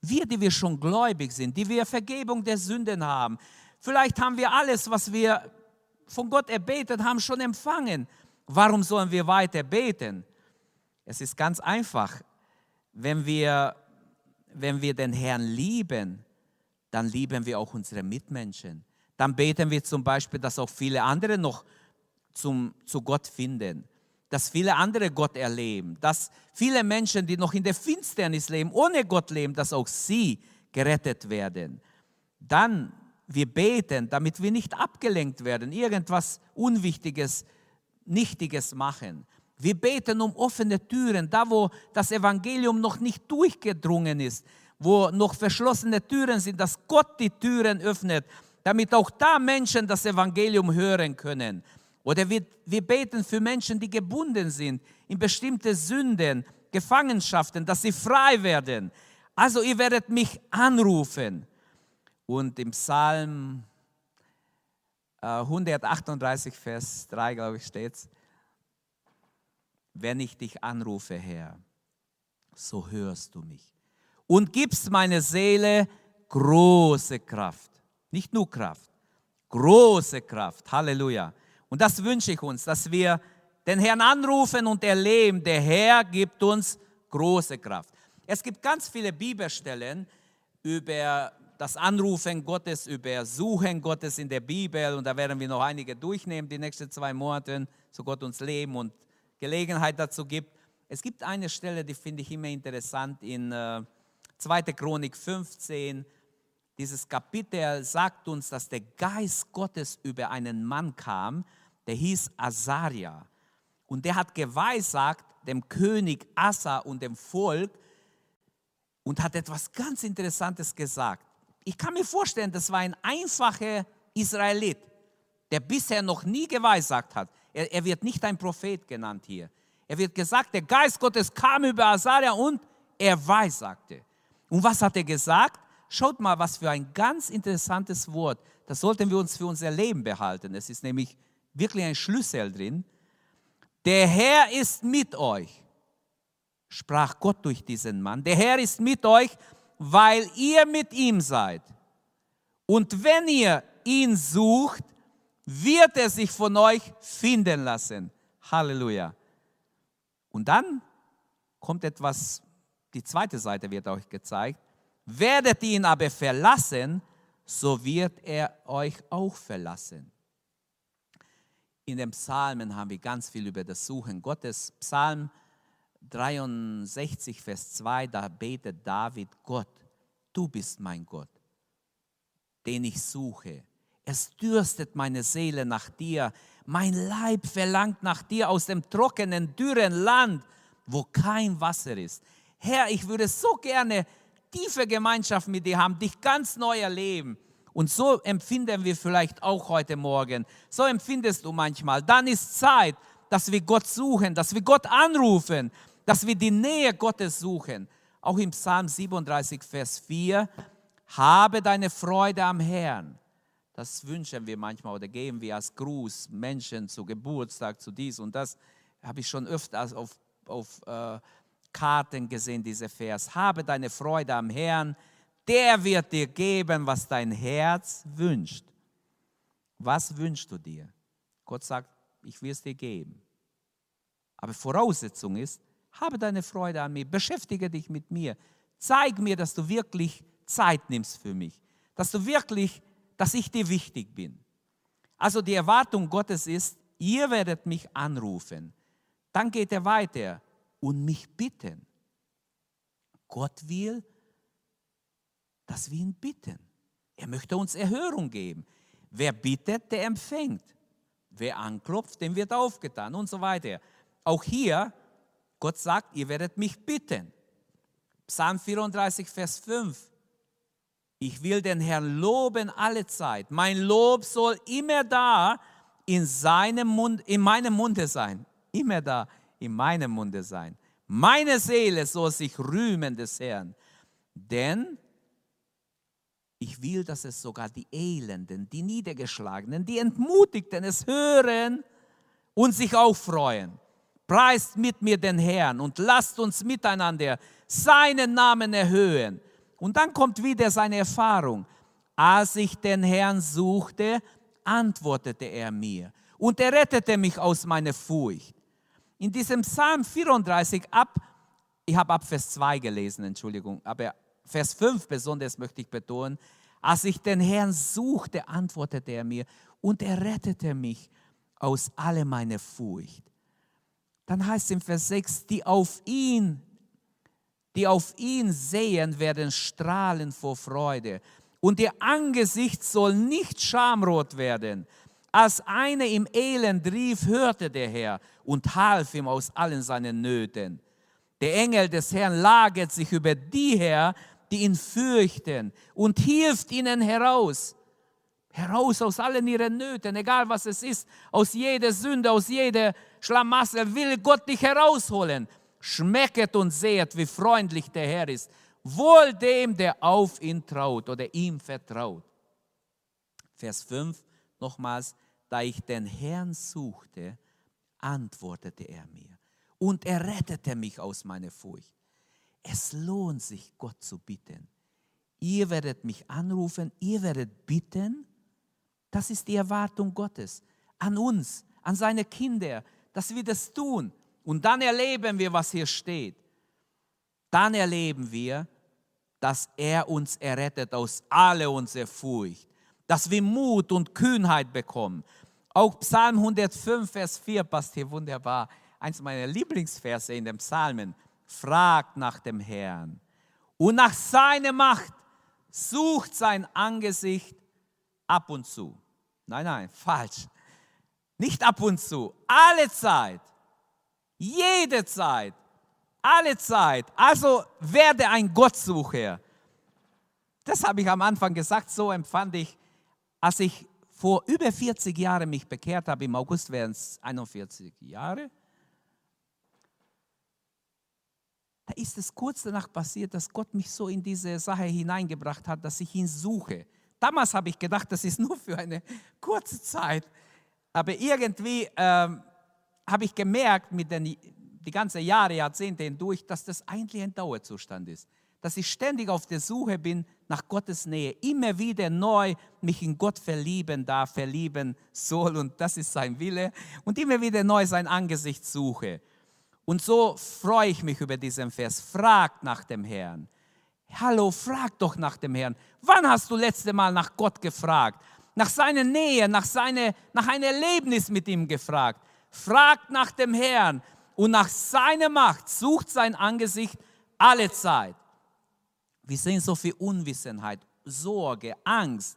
S2: Wir, die wir schon gläubig sind, die wir Vergebung der Sünden haben, vielleicht haben wir alles, was wir von Gott erbetet haben, schon empfangen. Warum sollen wir weiter beten? Es ist ganz einfach. Wenn wir, wenn wir den Herrn lieben, dann lieben wir auch unsere Mitmenschen dann beten wir zum Beispiel, dass auch viele andere noch zum, zu Gott finden, dass viele andere Gott erleben, dass viele Menschen, die noch in der Finsternis leben, ohne Gott leben, dass auch sie gerettet werden. Dann wir beten, damit wir nicht abgelenkt werden, irgendwas Unwichtiges, Nichtiges machen. Wir beten um offene Türen, da wo das Evangelium noch nicht durchgedrungen ist, wo noch verschlossene Türen sind, dass Gott die Türen öffnet damit auch da Menschen das Evangelium hören können. Oder wir, wir beten für Menschen, die gebunden sind in bestimmte Sünden, Gefangenschaften, dass sie frei werden. Also ihr werdet mich anrufen. Und im Psalm 138, äh, Vers 3, glaube ich, steht es, wenn ich dich anrufe, Herr, so hörst du mich und gibst meine Seele große Kraft. Nicht nur Kraft, große Kraft. Halleluja. Und das wünsche ich uns, dass wir den Herrn anrufen und erleben, der Herr gibt uns große Kraft. Es gibt ganz viele Bibelstellen über das Anrufen Gottes, über Suchen Gottes in der Bibel und da werden wir noch einige durchnehmen die nächsten zwei Monate, so Gott uns Leben und Gelegenheit dazu gibt. Es gibt eine Stelle, die finde ich immer interessant in äh, 2. Chronik 15. Dieses Kapitel sagt uns, dass der Geist Gottes über einen Mann kam, der hieß Azaria. Und der hat geweissagt dem König Asa und dem Volk und hat etwas ganz Interessantes gesagt. Ich kann mir vorstellen, das war ein einfacher Israelit, der bisher noch nie geweissagt hat. Er, er wird nicht ein Prophet genannt hier. Er wird gesagt, der Geist Gottes kam über Asaria und er weissagte. Und was hat er gesagt? Schaut mal, was für ein ganz interessantes Wort. Das sollten wir uns für unser Leben behalten. Es ist nämlich wirklich ein Schlüssel drin. Der Herr ist mit euch, sprach Gott durch diesen Mann. Der Herr ist mit euch, weil ihr mit ihm seid. Und wenn ihr ihn sucht, wird er sich von euch finden lassen. Halleluja. Und dann kommt etwas, die zweite Seite wird euch gezeigt. Werdet ihn aber verlassen, so wird er euch auch verlassen. In den Psalmen haben wir ganz viel über das Suchen Gottes. Psalm 63, Vers 2, da betet David, Gott, du bist mein Gott, den ich suche. Es dürstet meine Seele nach dir. Mein Leib verlangt nach dir aus dem trockenen, dürren Land, wo kein Wasser ist. Herr, ich würde so gerne tiefe Gemeinschaft mit dir haben, dich ganz neu erleben. Und so empfinden wir vielleicht auch heute Morgen. So empfindest du manchmal. Dann ist Zeit, dass wir Gott suchen, dass wir Gott anrufen, dass wir die Nähe Gottes suchen. Auch im Psalm 37, Vers 4, habe deine Freude am Herrn. Das wünschen wir manchmal oder geben wir als Gruß Menschen zu Geburtstag, zu dies und das. Habe ich schon öfter auf, auf äh, Karten gesehen, diese Vers. Habe deine Freude am Herrn der wird dir geben, was dein Herz wünscht. Was wünschst du dir? Gott sagt, ich will es dir geben. Aber Voraussetzung ist, habe deine Freude an mir, beschäftige dich mit mir, zeig mir, dass du wirklich Zeit nimmst für mich, dass du wirklich, dass ich dir wichtig bin. Also die Erwartung Gottes ist, ihr werdet mich anrufen. Dann geht er weiter und mich bitten. Gott will, dass wir ihn bitten. Er möchte uns Erhörung geben. Wer bittet, der empfängt. Wer anklopft, dem wird aufgetan und so weiter. Auch hier, Gott sagt, ihr werdet mich bitten. Psalm 34, Vers 5. Ich will den Herrn loben alle Zeit. Mein Lob soll immer da in, seinem Mund, in meinem Munde sein. Immer da in meinem Munde sein. Meine Seele soll sich rühmen des Herrn. Denn ich will, dass es sogar die Elenden, die Niedergeschlagenen, die Entmutigten es hören und sich auch freuen. Preist mit mir den Herrn und lasst uns miteinander seinen Namen erhöhen. Und dann kommt wieder seine Erfahrung. Als ich den Herrn suchte, antwortete er mir und er rettete mich aus meiner Furcht. In diesem Psalm 34 ab, ich habe ab Vers 2 gelesen, Entschuldigung, aber Vers 5 besonders möchte ich betonen, als ich den Herrn suchte, antwortete er mir und er rettete mich aus alle meine Furcht. Dann heißt es im Vers 6, die auf ihn, die auf ihn sehen, werden strahlen vor Freude und ihr Angesicht soll nicht schamrot werden. Als einer im Elend rief, hörte der Herr und half ihm aus allen seinen Nöten. Der Engel des Herrn lagert sich über die her, die ihn fürchten und hilft ihnen heraus. Heraus aus allen ihren Nöten, egal was es ist, aus jeder Sünde, aus jeder Schlamassel, will Gott dich herausholen. Schmecket und seht, wie freundlich der Herr ist. Wohl dem, der auf ihn traut oder ihm vertraut. Vers 5 nochmals, da ich den Herrn suchte, antwortete er mir und er rettete mich aus meiner Furcht. Es lohnt sich, Gott zu bitten. Ihr werdet mich anrufen, ihr werdet bitten. Das ist die Erwartung Gottes. an uns, an seine Kinder, dass wir das tun. Und dann erleben wir, was hier steht. Dann erleben wir, dass er uns errettet aus alle unserer Furcht, dass wir Mut und Kühnheit bekommen. Auch Psalm 105, Vers 4 passt hier wunderbar. Eins meiner Lieblingsverse in den Psalmen. Fragt nach dem Herrn und nach seiner Macht sucht sein Angesicht ab und zu. Nein, nein, falsch. Nicht ab und zu, alle Zeit, jede Zeit, alle Zeit. Also werde ein Gottsucher. Das habe ich am Anfang gesagt, so empfand ich, als ich vor über 40 Jahren mich bekehrt habe, im August wären es 41 Jahre, da ist es kurz danach passiert, dass Gott mich so in diese Sache hineingebracht hat, dass ich ihn suche. Damals habe ich gedacht, das ist nur für eine kurze Zeit. Aber irgendwie ähm, habe ich gemerkt, mit den die ganzen Jahre, Jahrzehnte hindurch, dass das eigentlich ein Dauerzustand ist. Dass ich ständig auf der Suche bin nach Gottes Nähe, immer wieder neu mich in Gott verlieben darf, verlieben soll und das ist sein Wille und immer wieder neu sein Angesicht suche. Und so freue ich mich über diesen Vers. Fragt nach dem Herrn. Hallo, frag doch nach dem Herrn. Wann hast du letzte Mal nach Gott gefragt? Nach seiner Nähe, nach, seine, nach einem Erlebnis mit ihm gefragt. Fragt nach dem Herrn und nach seiner Macht sucht sein Angesicht alle Zeit. Wir sehen so viel Unwissenheit, Sorge, Angst.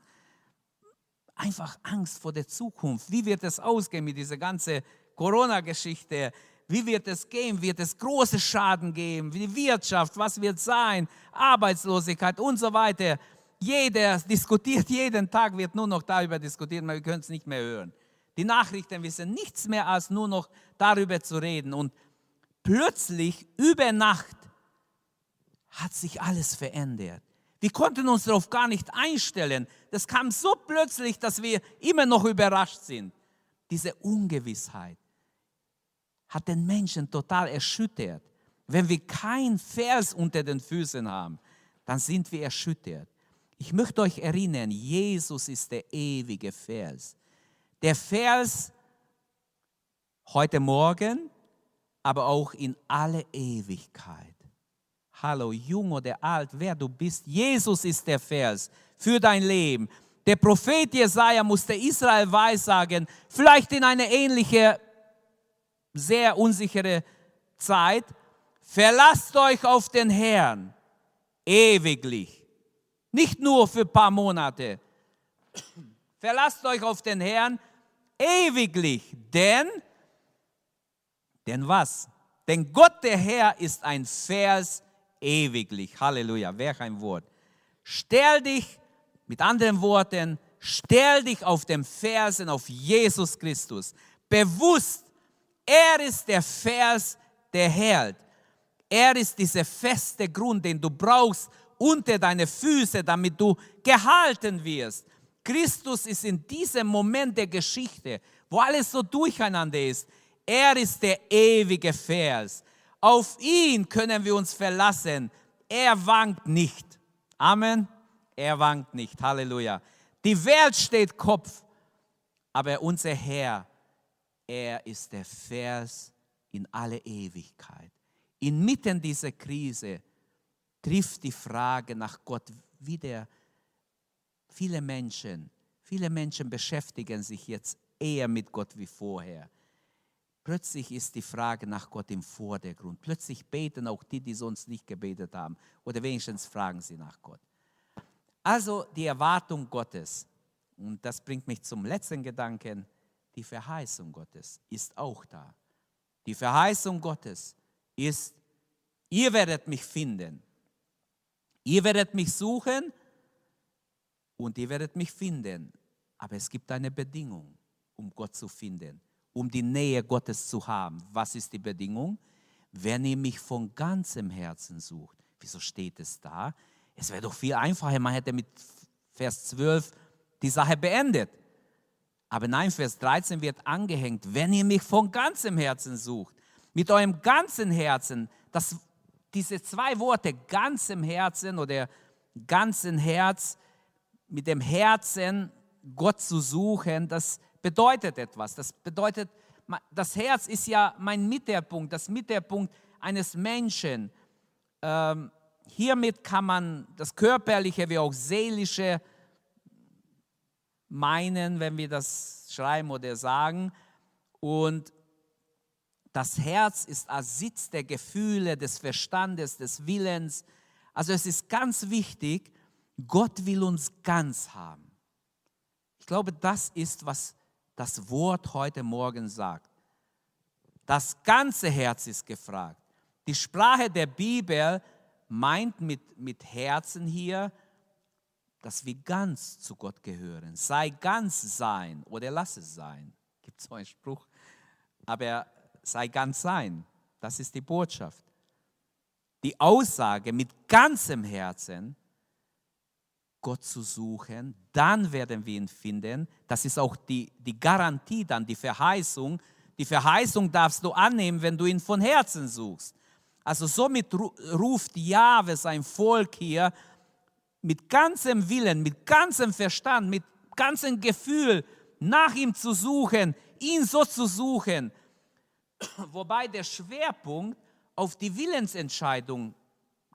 S2: Einfach Angst vor der Zukunft. Wie wird es ausgehen mit dieser ganzen Corona-Geschichte? Wie wird es gehen? Wird es große Schaden geben? Die Wirtschaft, was wird sein? Arbeitslosigkeit und so weiter. Jeder diskutiert, jeden Tag wird nur noch darüber diskutiert, wir können es nicht mehr hören. Die Nachrichten wissen nichts mehr als nur noch darüber zu reden. Und plötzlich, über Nacht, hat sich alles verändert. Wir konnten uns darauf gar nicht einstellen. Das kam so plötzlich, dass wir immer noch überrascht sind. Diese Ungewissheit hat den Menschen total erschüttert. Wenn wir kein Vers unter den Füßen haben, dann sind wir erschüttert. Ich möchte euch erinnern, Jesus ist der ewige Vers. Der Vers heute Morgen, aber auch in alle Ewigkeit. Hallo, jung oder alt, wer du bist, Jesus ist der Vers für dein Leben. Der Prophet Jesaja musste Israel weissagen, vielleicht in eine ähnliche, sehr unsichere Zeit. Verlasst euch auf den Herrn ewiglich, nicht nur für ein paar Monate. Verlasst euch auf den Herrn ewiglich, denn, denn was? Denn Gott der Herr ist ein Vers ewiglich. Halleluja, wer ein Wort. Stell dich, mit anderen Worten, stell dich auf den Versen auf Jesus Christus. Bewusst, er ist der Vers, der hält. Er ist dieser feste Grund, den du brauchst unter deine Füße, damit du gehalten wirst. Christus ist in diesem Moment der Geschichte, wo alles so durcheinander ist. Er ist der ewige Vers. Auf ihn können wir uns verlassen. Er wankt nicht. Amen. Er wankt nicht. Halleluja. Die Welt steht Kopf, aber unser Herr, er ist der Vers in alle Ewigkeit. Inmitten dieser Krise trifft die Frage nach Gott wieder Viele Menschen, viele Menschen beschäftigen sich jetzt eher mit Gott wie vorher. Plötzlich ist die Frage nach Gott im Vordergrund. Plötzlich beten auch die, die sonst nicht gebetet haben. Oder wenigstens fragen sie nach Gott. Also die Erwartung Gottes. Und das bringt mich zum letzten Gedanken. Die Verheißung Gottes ist auch da. Die Verheißung Gottes ist, ihr werdet mich finden. Ihr werdet mich suchen und ihr werdet mich finden. Aber es gibt eine Bedingung, um Gott zu finden, um die Nähe Gottes zu haben. Was ist die Bedingung? Wenn ihr mich von ganzem Herzen sucht. Wieso steht es da? Es wäre doch viel einfacher, man hätte mit Vers 12 die Sache beendet. Aber nein, Vers 13 wird angehängt, wenn ihr mich von ganzem Herzen sucht, mit eurem ganzen Herzen, das, diese zwei Worte, ganzem Herzen oder ganzen Herz, mit dem Herzen Gott zu suchen, das bedeutet etwas. Das bedeutet, das Herz ist ja mein Mittelpunkt, das Mittelpunkt eines Menschen. Ähm, hiermit kann man das Körperliche wie auch Seelische meinen, wenn wir das schreiben oder sagen. Und das Herz ist als Sitz der Gefühle, des Verstandes, des Willens. Also es ist ganz wichtig, Gott will uns ganz haben. Ich glaube, das ist, was das Wort heute Morgen sagt. Das ganze Herz ist gefragt. Die Sprache der Bibel meint mit, mit Herzen hier, dass wir ganz zu Gott gehören. Sei ganz sein oder lass es sein. Gibt so einen Spruch. Aber sei ganz sein. Das ist die Botschaft. Die Aussage mit ganzem Herzen, Gott zu suchen, dann werden wir ihn finden. Das ist auch die, die Garantie, dann die Verheißung. Die Verheißung darfst du annehmen, wenn du ihn von Herzen suchst. Also somit ruft Jahwe sein Volk hier mit ganzem Willen, mit ganzem Verstand, mit ganzem Gefühl nach ihm zu suchen, ihn so zu suchen. Wobei der Schwerpunkt auf die Willensentscheidung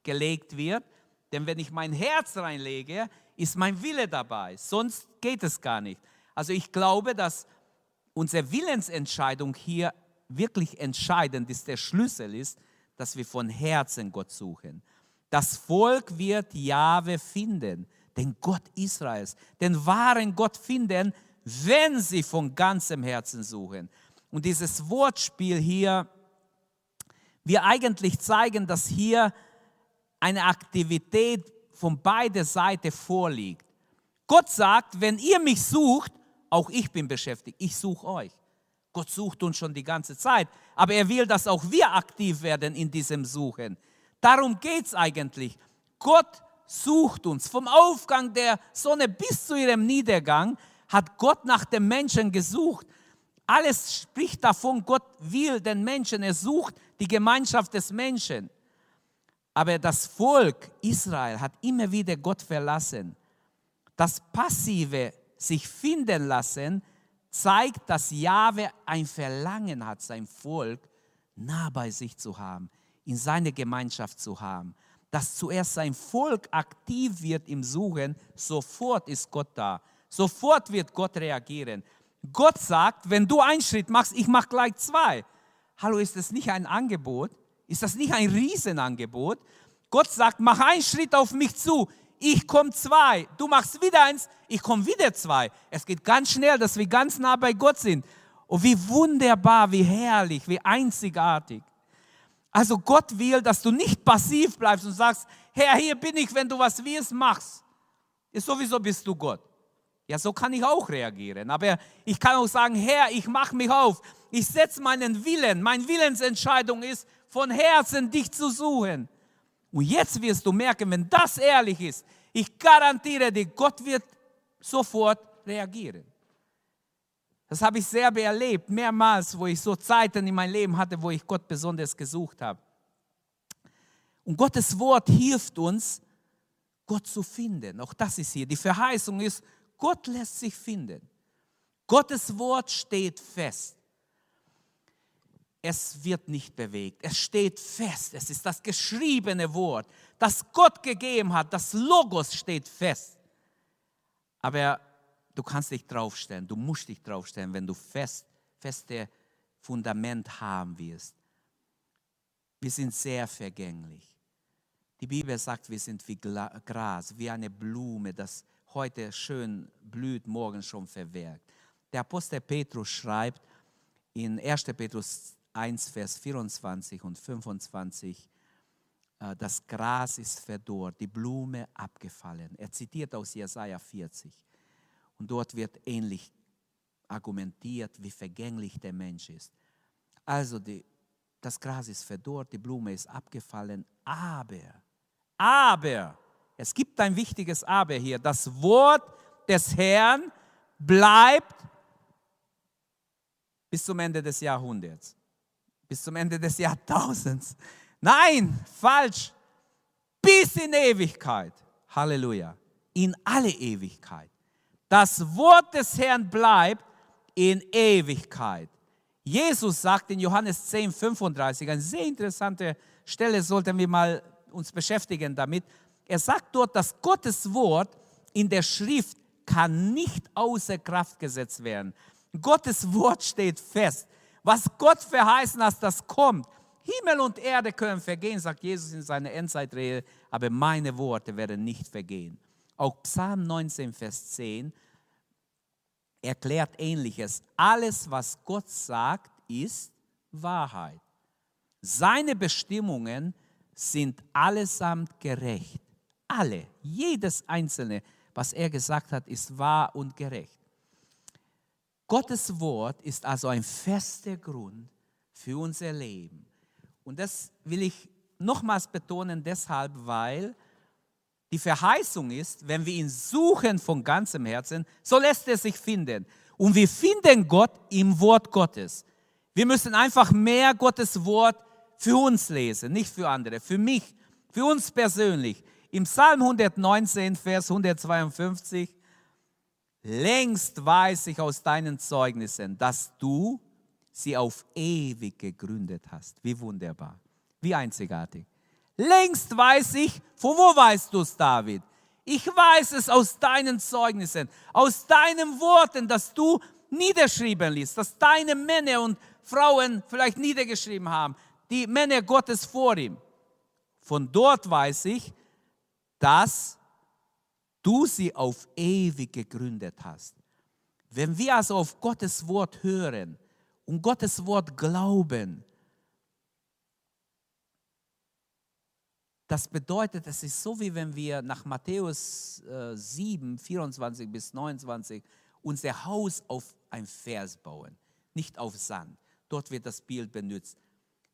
S2: gelegt wird. Denn wenn ich mein Herz reinlege, ist mein Wille dabei. Sonst geht es gar nicht. Also ich glaube, dass unsere Willensentscheidung hier wirklich entscheidend ist, der Schlüssel ist, dass wir von Herzen Gott suchen. Das Volk wird Jahwe finden, den Gott Israels, den wahren Gott finden, wenn sie von ganzem Herzen suchen. Und dieses Wortspiel hier, wir eigentlich zeigen, dass hier eine Aktivität von beider Seiten vorliegt. Gott sagt, wenn ihr mich sucht, auch ich bin beschäftigt, ich suche euch. Gott sucht uns schon die ganze Zeit, aber er will, dass auch wir aktiv werden in diesem Suchen. Darum geht es eigentlich. Gott sucht uns. Vom Aufgang der Sonne bis zu ihrem Niedergang hat Gott nach dem Menschen gesucht. Alles spricht davon, Gott will den Menschen, er sucht die Gemeinschaft des Menschen. Aber das Volk Israel hat immer wieder Gott verlassen. Das passive sich finden lassen zeigt, dass Jahwe ein Verlangen hat, sein Volk nah bei sich zu haben, in seine Gemeinschaft zu haben. Dass zuerst sein Volk aktiv wird im Suchen, sofort ist Gott da. Sofort wird Gott reagieren. Gott sagt, wenn du einen Schritt machst, ich mache gleich zwei. Hallo, ist das nicht ein Angebot? Ist das nicht ein Riesenangebot? Gott sagt, mach einen Schritt auf mich zu, ich komme zwei. Du machst wieder eins, ich komme wieder zwei. Es geht ganz schnell, dass wir ganz nah bei Gott sind. Und wie wunderbar, wie herrlich, wie einzigartig. Also Gott will, dass du nicht passiv bleibst und sagst, Herr, hier bin ich, wenn du was willst, machst. Ist sowieso bist du Gott. Ja, so kann ich auch reagieren. Aber ich kann auch sagen, Herr, ich mache mich auf. Ich setze meinen Willen. Meine Willensentscheidung ist, von Herzen dich zu suchen. Und jetzt wirst du merken, wenn das ehrlich ist, ich garantiere dir, Gott wird sofort reagieren. Das habe ich selber erlebt, mehrmals, wo ich so Zeiten in meinem Leben hatte, wo ich Gott besonders gesucht habe. Und Gottes Wort hilft uns, Gott zu finden. Auch das ist hier. Die Verheißung ist, Gott lässt sich finden. Gottes Wort steht fest. Es wird nicht bewegt. Es steht fest. Es ist das geschriebene Wort, das Gott gegeben hat. Das Logos steht fest. Aber du kannst dich draufstellen. Du musst dich draufstellen, wenn du fest, feste Fundament haben wirst. Wir sind sehr vergänglich. Die Bibel sagt, wir sind wie Gras, wie eine Blume, das heute schön blüht, morgen schon verwelkt. Der Apostel Petrus schreibt in 1. Petrus 1, Vers 24 und 25, äh, das Gras ist verdorrt, die Blume abgefallen. Er zitiert aus Jesaja 40. Und dort wird ähnlich argumentiert, wie vergänglich der Mensch ist. Also die, das Gras ist verdorrt, die Blume ist abgefallen, aber, aber, es gibt ein wichtiges Aber hier, das Wort des Herrn bleibt bis zum Ende des Jahrhunderts, bis zum Ende des Jahrtausends. Nein, falsch, bis in Ewigkeit. Halleluja, in alle Ewigkeit. Das Wort des Herrn bleibt in Ewigkeit. Jesus sagt in Johannes 10, 35, eine sehr interessante Stelle, sollten wir mal uns beschäftigen damit. Er sagt dort, dass Gottes Wort in der Schrift kann nicht außer Kraft gesetzt werden. Gottes Wort steht fest. Was Gott verheißen hat, das kommt. Himmel und Erde können vergehen, sagt Jesus in seiner Endzeitrede, aber meine Worte werden nicht vergehen. Auch Psalm 19, Vers 10 erklärt ähnliches. Alles, was Gott sagt, ist Wahrheit. Seine Bestimmungen sind allesamt gerecht. Alle, jedes einzelne, was er gesagt hat, ist wahr und gerecht. Gottes Wort ist also ein fester Grund für unser Leben. Und das will ich nochmals betonen deshalb, weil die Verheißung ist, wenn wir ihn suchen von ganzem Herzen, so lässt er sich finden. Und wir finden Gott im Wort Gottes. Wir müssen einfach mehr Gottes Wort für uns lesen, nicht für andere, für mich, für uns persönlich. Im Psalm 119, Vers 152, längst weiß ich aus deinen Zeugnissen, dass du sie auf ewig gegründet hast. Wie wunderbar, wie einzigartig. Längst weiß ich, von wo weißt du es, David? Ich weiß es aus deinen Zeugnissen, aus deinen Worten, dass du niederschrieben liest, dass deine Männer und Frauen vielleicht niedergeschrieben haben, die Männer Gottes vor ihm. Von dort weiß ich, dass du sie auf ewig gegründet hast. Wenn wir also auf Gottes Wort hören und Gottes Wort glauben, Das bedeutet, es ist so, wie wenn wir nach Matthäus äh, 7, 24 bis 29 unser Haus auf ein Vers bauen, nicht auf Sand. Dort wird das Bild benutzt.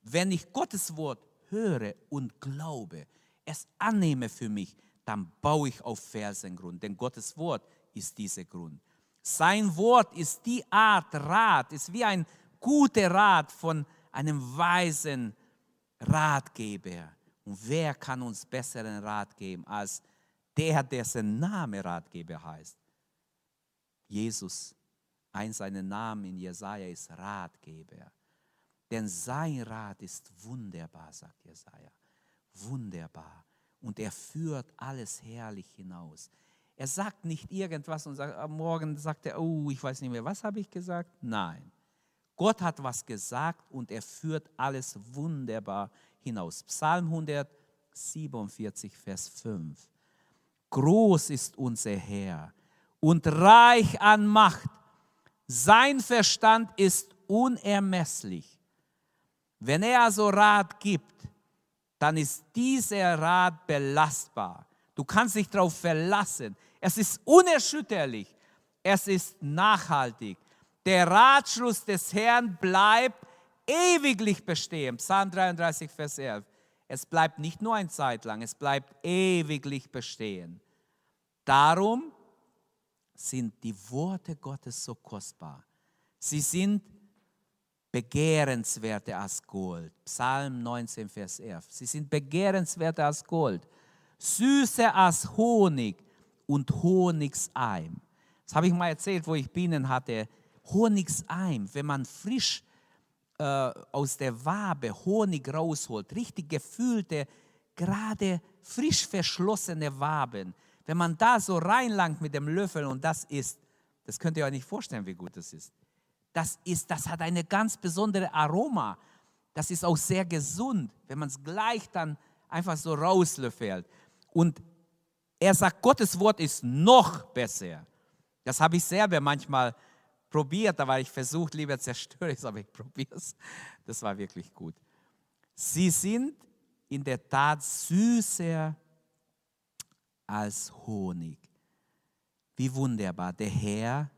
S2: Wenn ich Gottes Wort höre und glaube, es annehme für mich, dann baue ich auf Felsengrund, denn Gottes Wort ist dieser Grund. Sein Wort ist die Art Rat, ist wie ein guter Rat von einem weisen Ratgeber. Und wer kann uns besseren Rat geben als der, dessen Name Ratgeber heißt? Jesus. Ein seiner Namen in Jesaja ist Ratgeber. Denn sein Rat ist wunderbar, sagt Jesaja. Wunderbar. Und er führt alles herrlich hinaus. Er sagt nicht irgendwas und sagt, am Morgen sagt er, oh, ich weiß nicht mehr, was habe ich gesagt? Nein. Gott hat was gesagt und er führt alles wunderbar hinaus. Psalm 147, Vers 5. Groß ist unser Herr und reich an Macht. Sein Verstand ist unermesslich. Wenn er also Rat gibt, dann ist dieser Rat belastbar. Du kannst dich darauf verlassen. Es ist unerschütterlich. Es ist nachhaltig. Der Ratschluss des Herrn bleibt ewiglich bestehen. Psalm 33, Vers 11. Es bleibt nicht nur eine Zeit lang, es bleibt ewiglich bestehen. Darum sind die Worte Gottes so kostbar. Sie sind begehrenswerter als Gold. Psalm 19, Vers 11. Sie sind begehrenswerter als Gold, süßer als Honig und Honigseim. Das habe ich mal erzählt, wo ich Bienen hatte. Honigseim, wenn man frisch äh, aus der Wabe Honig rausholt, richtig gefüllte, gerade frisch verschlossene Waben, wenn man da so reinlangt mit dem Löffel und das ist, das könnt ihr euch nicht vorstellen, wie gut das ist. Das ist, das hat eine ganz besondere Aroma. Das ist auch sehr gesund, wenn man es gleich dann einfach so rauslöffelt. Und er sagt, Gottes Wort ist noch besser. Das habe ich selber manchmal probiert, war ich versucht, lieber zerstöre es, aber ich probiere es. Das war wirklich gut. Sie sind in der Tat süßer als Honig. Wie wunderbar. Der Herr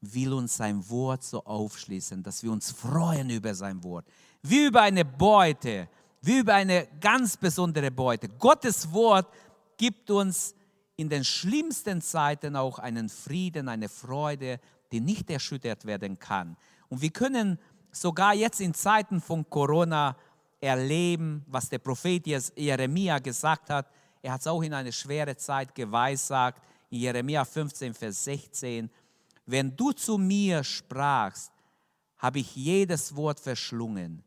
S2: will uns sein Wort so aufschließen, dass wir uns freuen über sein Wort. Wie über eine Beute, wie über eine ganz besondere Beute. Gottes Wort gibt uns in den schlimmsten Zeiten auch einen Frieden, eine Freude, die nicht erschüttert werden kann. Und wir können sogar jetzt in Zeiten von Corona erleben, was der Prophet Jeremia gesagt hat. Er hat es auch in eine schwere Zeit geweissagt. In Jeremia 15, Vers 16. Wenn du zu mir sprachst, habe ich jedes Wort verschlungen.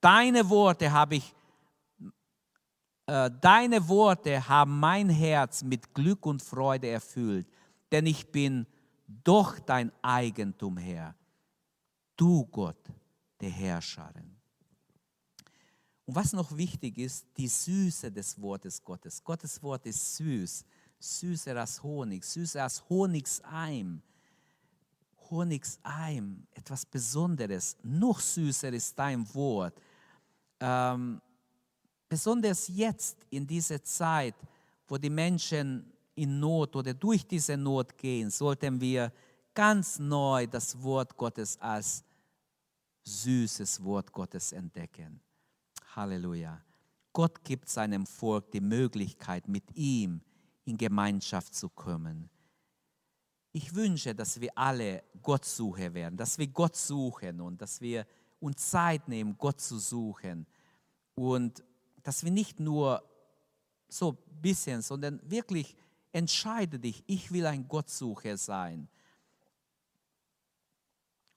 S2: Deine Worte habe ich, äh, deine Worte haben mein Herz mit Glück und Freude erfüllt, denn ich bin doch dein Eigentum, Herr. Du Gott, der Herrscherin. Und was noch wichtig ist, die Süße des Wortes Gottes. Gottes Wort ist süß, süßer als Honig, süßer als Honigseim. Honigseim, etwas Besonderes, noch süßer ist dein Wort. Ähm, besonders jetzt in dieser Zeit, wo die Menschen in Not oder durch diese Not gehen, sollten wir ganz neu das Wort Gottes als süßes Wort Gottes entdecken. Halleluja. Gott gibt seinem Volk die Möglichkeit, mit ihm in Gemeinschaft zu kommen. Ich wünsche, dass wir alle Gottsucher werden, dass wir Gott suchen und dass wir uns Zeit nehmen, Gott zu suchen. Und dass wir nicht nur so ein bisschen, sondern wirklich entscheide dich, ich will ein Gottsucher sein.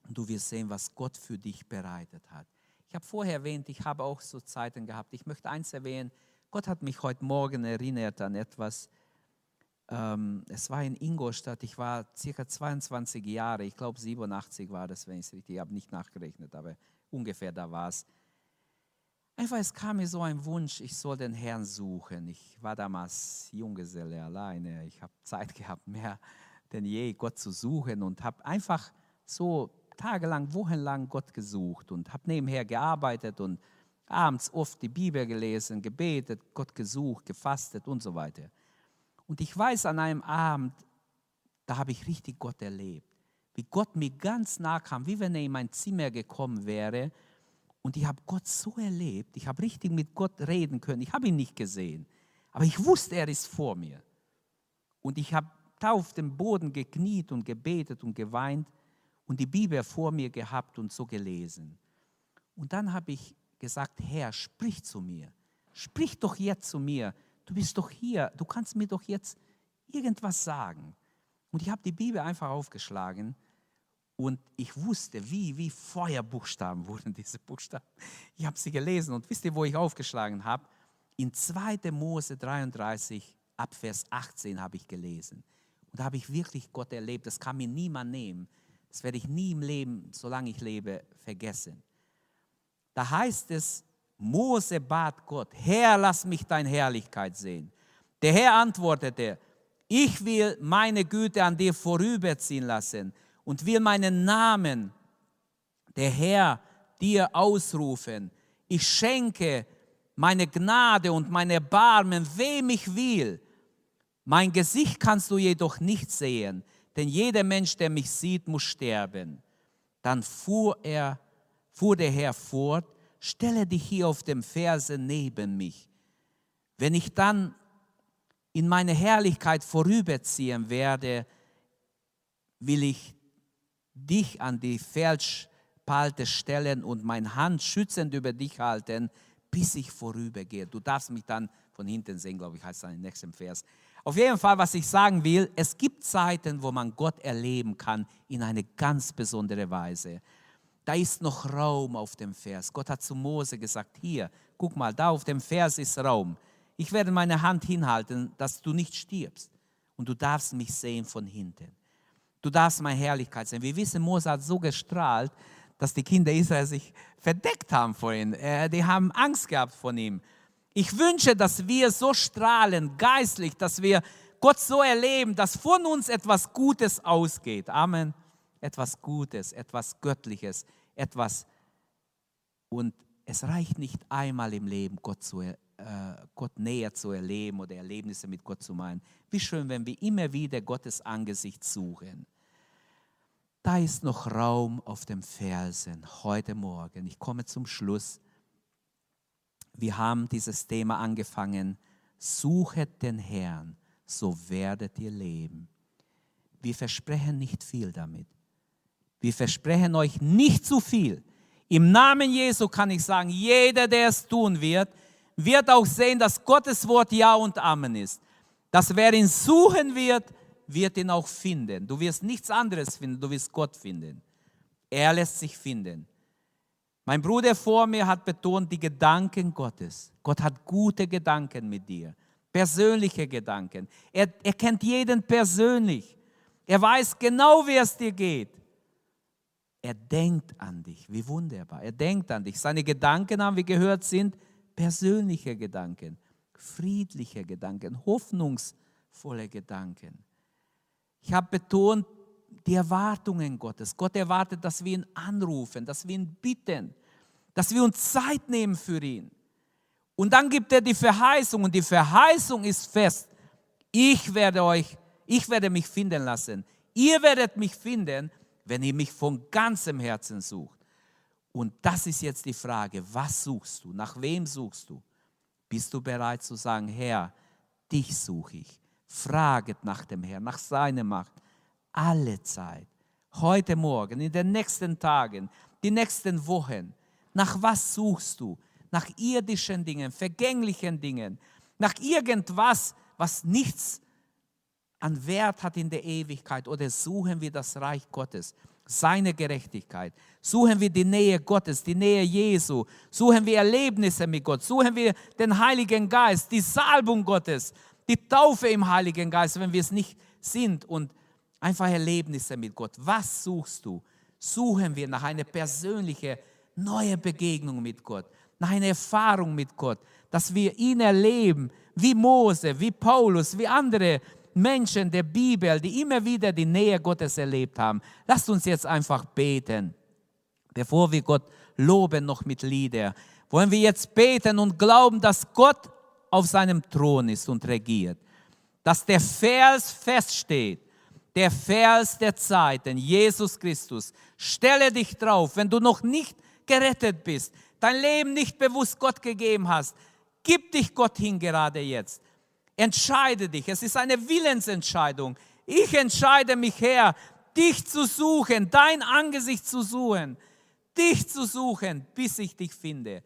S2: Und du wirst sehen, was Gott für dich bereitet hat. Ich habe vorher erwähnt, ich habe auch so Zeiten gehabt. Ich möchte eins erwähnen, Gott hat mich heute Morgen erinnert an etwas, ähm, es war in Ingolstadt, ich war circa 22 Jahre, ich glaube 87 war das, wenn ich es richtig habe, nicht nachgerechnet, aber ungefähr da war es. Einfach, es kam mir so ein Wunsch, ich soll den Herrn suchen. Ich war damals Junggeselle alleine. Ich habe Zeit gehabt, mehr denn je Gott zu suchen und habe einfach so tagelang, wochenlang Gott gesucht und habe nebenher gearbeitet und abends oft die Bibel gelesen, gebetet, Gott gesucht, gefastet und so weiter. Und ich weiß an einem Abend, da habe ich richtig Gott erlebt. Wie Gott mir ganz nah kam, wie wenn er in mein Zimmer gekommen wäre. Und ich habe Gott so erlebt. Ich habe richtig mit Gott reden können. Ich habe ihn nicht gesehen. Aber ich wusste, er ist vor mir. Und ich habe da auf dem Boden gekniet und gebetet und geweint und die Bibel vor mir gehabt und so gelesen. Und dann habe ich gesagt, Herr, sprich zu mir. Sprich doch jetzt zu mir du bist doch hier, du kannst mir doch jetzt irgendwas sagen. Und ich habe die Bibel einfach aufgeschlagen und ich wusste, wie, wie Feuerbuchstaben wurden diese Buchstaben. Ich habe sie gelesen und wisst ihr, wo ich aufgeschlagen habe? In 2. Mose 33, ab Vers 18 habe ich gelesen. Und da habe ich wirklich Gott erlebt. Das kann mir niemand nehmen. Das werde ich nie im Leben, solange ich lebe, vergessen. Da heißt es, Mose bat Gott, Herr, lass mich deine Herrlichkeit sehen. Der Herr antwortete, ich will meine Güte an dir vorüberziehen lassen und will meinen Namen, der Herr, dir ausrufen. Ich schenke meine Gnade und meine Erbarmen, wem ich will. Mein Gesicht kannst du jedoch nicht sehen, denn jeder Mensch, der mich sieht, muss sterben. Dann fuhr er, fuhr der Herr fort, stelle dich hier auf dem Verse neben mich. Wenn ich dann in meine Herrlichkeit vorüberziehen werde, will ich dich an die Felsspalte stellen und meine Hand schützend über dich halten, bis ich vorübergehe. Du darfst mich dann von hinten sehen, glaube ich, heißt es im nächsten Vers. Auf jeden Fall, was ich sagen will, es gibt Zeiten, wo man Gott erleben kann in eine ganz besondere Weise da ist noch Raum auf dem Vers. Gott hat zu Mose gesagt, hier, guck mal, da auf dem Vers ist Raum. Ich werde meine Hand hinhalten, dass du nicht stirbst. Und du darfst mich sehen von hinten. Du darfst meine Herrlichkeit sehen. Wir wissen, Mose hat so gestrahlt, dass die Kinder Israel sich verdeckt haben vor ihm. Äh, die haben Angst gehabt von ihm. Ich wünsche, dass wir so strahlen, geistlich, dass wir Gott so erleben, dass von uns etwas Gutes ausgeht. Amen etwas Gutes, etwas Göttliches, etwas. Und es reicht nicht einmal im Leben, Gott, zu, äh, Gott näher zu erleben oder Erlebnisse mit Gott zu meinen. Wie schön, wenn wir immer wieder Gottes Angesicht suchen. Da ist noch Raum auf dem Felsen heute Morgen. Ich komme zum Schluss. Wir haben dieses Thema angefangen. Suchet den Herrn, so werdet ihr leben. Wir versprechen nicht viel damit. Wir versprechen euch nicht zu viel. Im Namen Jesu kann ich sagen, jeder, der es tun wird, wird auch sehen, dass Gottes Wort Ja und Amen ist. Dass wer ihn suchen wird, wird ihn auch finden. Du wirst nichts anderes finden, du wirst Gott finden. Er lässt sich finden. Mein Bruder vor mir hat betont die Gedanken Gottes. Gott hat gute Gedanken mit dir, persönliche Gedanken. Er, er kennt jeden persönlich. Er weiß genau, wie es dir geht. Er denkt an dich. Wie wunderbar. Er denkt an dich. Seine Gedanken, haben wir gehört, sind persönliche Gedanken, friedliche Gedanken, hoffnungsvolle Gedanken. Ich habe betont, die Erwartungen Gottes. Gott erwartet, dass wir ihn anrufen, dass wir ihn bitten, dass wir uns Zeit nehmen für ihn. Und dann gibt er die Verheißung und die Verheißung ist fest. Ich werde euch, ich werde mich finden lassen. Ihr werdet mich finden, wenn ihr mich von ganzem Herzen sucht. Und das ist jetzt die Frage, was suchst du? Nach wem suchst du? Bist du bereit zu sagen, Herr, dich suche ich. Fraget nach dem Herrn, nach seiner Macht alle Zeit, heute Morgen, in den nächsten Tagen, die nächsten Wochen. Nach was suchst du? Nach irdischen Dingen, vergänglichen Dingen, nach irgendwas, was nichts an Wert hat in der Ewigkeit? Oder suchen wir das Reich Gottes, seine Gerechtigkeit? Suchen wir die Nähe Gottes, die Nähe Jesu? Suchen wir Erlebnisse mit Gott? Suchen wir den Heiligen Geist, die Salbung Gottes, die Taufe im Heiligen Geist, wenn wir es nicht sind? Und Einfach Erlebnisse mit Gott. Was suchst du? Suchen wir nach einer persönlichen, neuen Begegnung mit Gott, nach einer Erfahrung mit Gott, dass wir ihn erleben, wie Mose, wie Paulus, wie andere Menschen der Bibel, die immer wieder die Nähe Gottes erlebt haben. Lasst uns jetzt einfach beten, bevor wir Gott loben noch mit Lieder. Wollen wir jetzt beten und glauben, dass Gott auf seinem Thron ist und regiert, dass der Vers feststeht, der Vers der Zeiten, Jesus Christus. Stelle dich drauf, wenn du noch nicht gerettet bist, dein Leben nicht bewusst Gott gegeben hast, gib dich Gott hin gerade jetzt. Entscheide dich. Es ist eine Willensentscheidung. Ich entscheide mich her, dich zu suchen, dein Angesicht zu suchen, dich zu suchen, bis ich dich finde.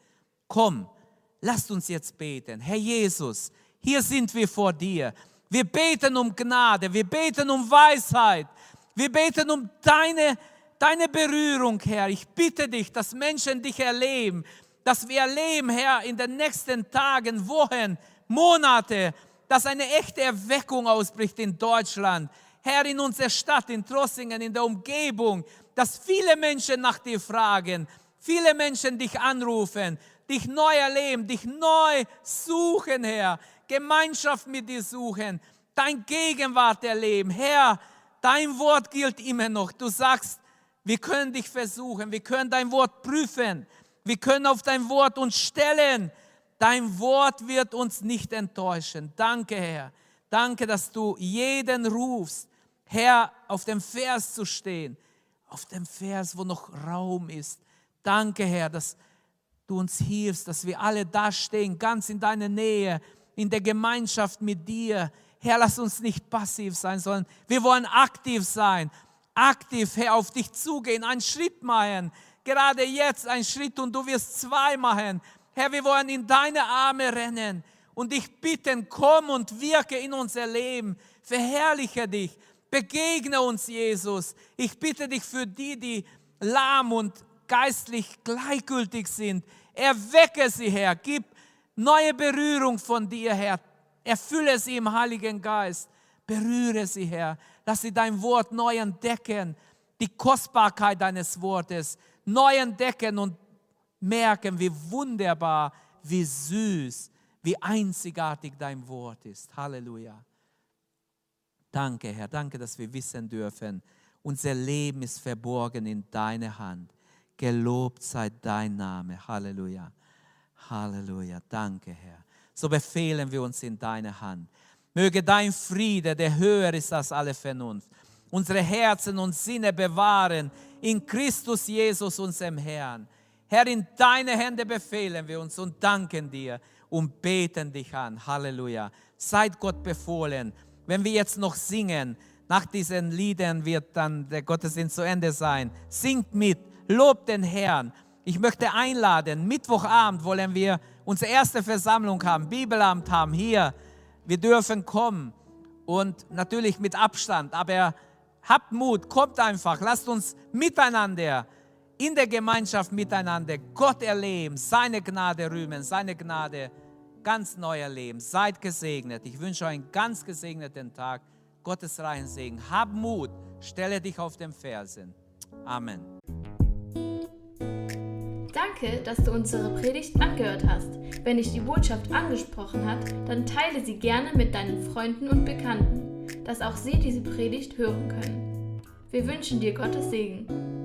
S2: Komm, lasst uns jetzt beten. Herr Jesus, hier sind wir vor dir. Wir beten um Gnade, wir beten um Weisheit, wir beten um deine, deine Berührung, Herr. Ich bitte dich, dass Menschen dich erleben, dass wir erleben, Herr, in den nächsten Tagen, Wochen, Monate, dass eine echte Erweckung ausbricht in Deutschland. Herr, in unserer Stadt, in Trossingen, in der Umgebung, dass viele Menschen nach dir fragen, viele Menschen dich anrufen, dich neu erleben, dich neu suchen, Herr. Gemeinschaft mit dir suchen, dein Gegenwart erleben. Herr, dein Wort gilt immer noch. Du sagst, wir können dich versuchen, wir können dein Wort prüfen, wir können auf dein Wort uns stellen. Dein Wort wird uns nicht enttäuschen. Danke, Herr. Danke, dass du jeden rufst, Herr, auf dem Vers zu stehen, auf dem Vers, wo noch Raum ist. Danke, Herr, dass du uns hilfst, dass wir alle da stehen, ganz in deiner Nähe, in der Gemeinschaft mit dir. Herr, lass uns nicht passiv sein, sondern wir wollen aktiv sein. Aktiv, Herr, auf dich zugehen, einen Schritt machen. Gerade jetzt einen Schritt und du wirst zwei machen. Herr, wir wollen in deine Arme rennen und dich bitten, komm und wirke in unser Leben. Verherrliche dich. Begegne uns, Jesus. Ich bitte dich für die, die lahm und geistlich gleichgültig sind. Erwecke sie, Herr. Gib neue Berührung von dir, Herr. Erfülle sie im Heiligen Geist. Berühre sie, Herr. Lass sie dein Wort neu entdecken. Die Kostbarkeit deines Wortes neu entdecken und merken, wie wunderbar, wie süß, wie einzigartig dein Wort ist. Halleluja. Danke, Herr. Danke, dass wir wissen dürfen, unser Leben ist verborgen in deiner Hand. Gelobt sei dein Name. Halleluja. Halleluja, danke Herr. So befehlen wir uns in deine Hand. Möge dein Friede, der höher ist als alle Vernunft, unsere Herzen und Sinne bewahren in Christus Jesus, unserem Herrn. Herr, in deine Hände befehlen wir uns und danken dir und beten dich an. Halleluja. Seid Gott befohlen. Wenn wir jetzt noch singen, nach diesen Liedern wird dann der Gottesdienst zu Ende sein. Singt mit, lobt den Herrn ich möchte einladen, Mittwochabend wollen wir unsere erste Versammlung haben, Bibelamt haben hier. Wir dürfen kommen und natürlich mit Abstand, aber habt Mut, kommt einfach, lasst uns miteinander in der Gemeinschaft miteinander Gott erleben, seine Gnade rühmen, seine Gnade ganz neu erleben. Seid gesegnet. Ich wünsche euch einen ganz gesegneten Tag. Gottes reichen Segen. Hab Mut, stelle dich auf den Fersen. Amen.
S1: Danke, dass du unsere Predigt angehört hast. Wenn dich die Botschaft angesprochen hat, dann teile sie gerne mit deinen Freunden und Bekannten, dass auch sie diese Predigt hören können. Wir wünschen dir Gottes Segen.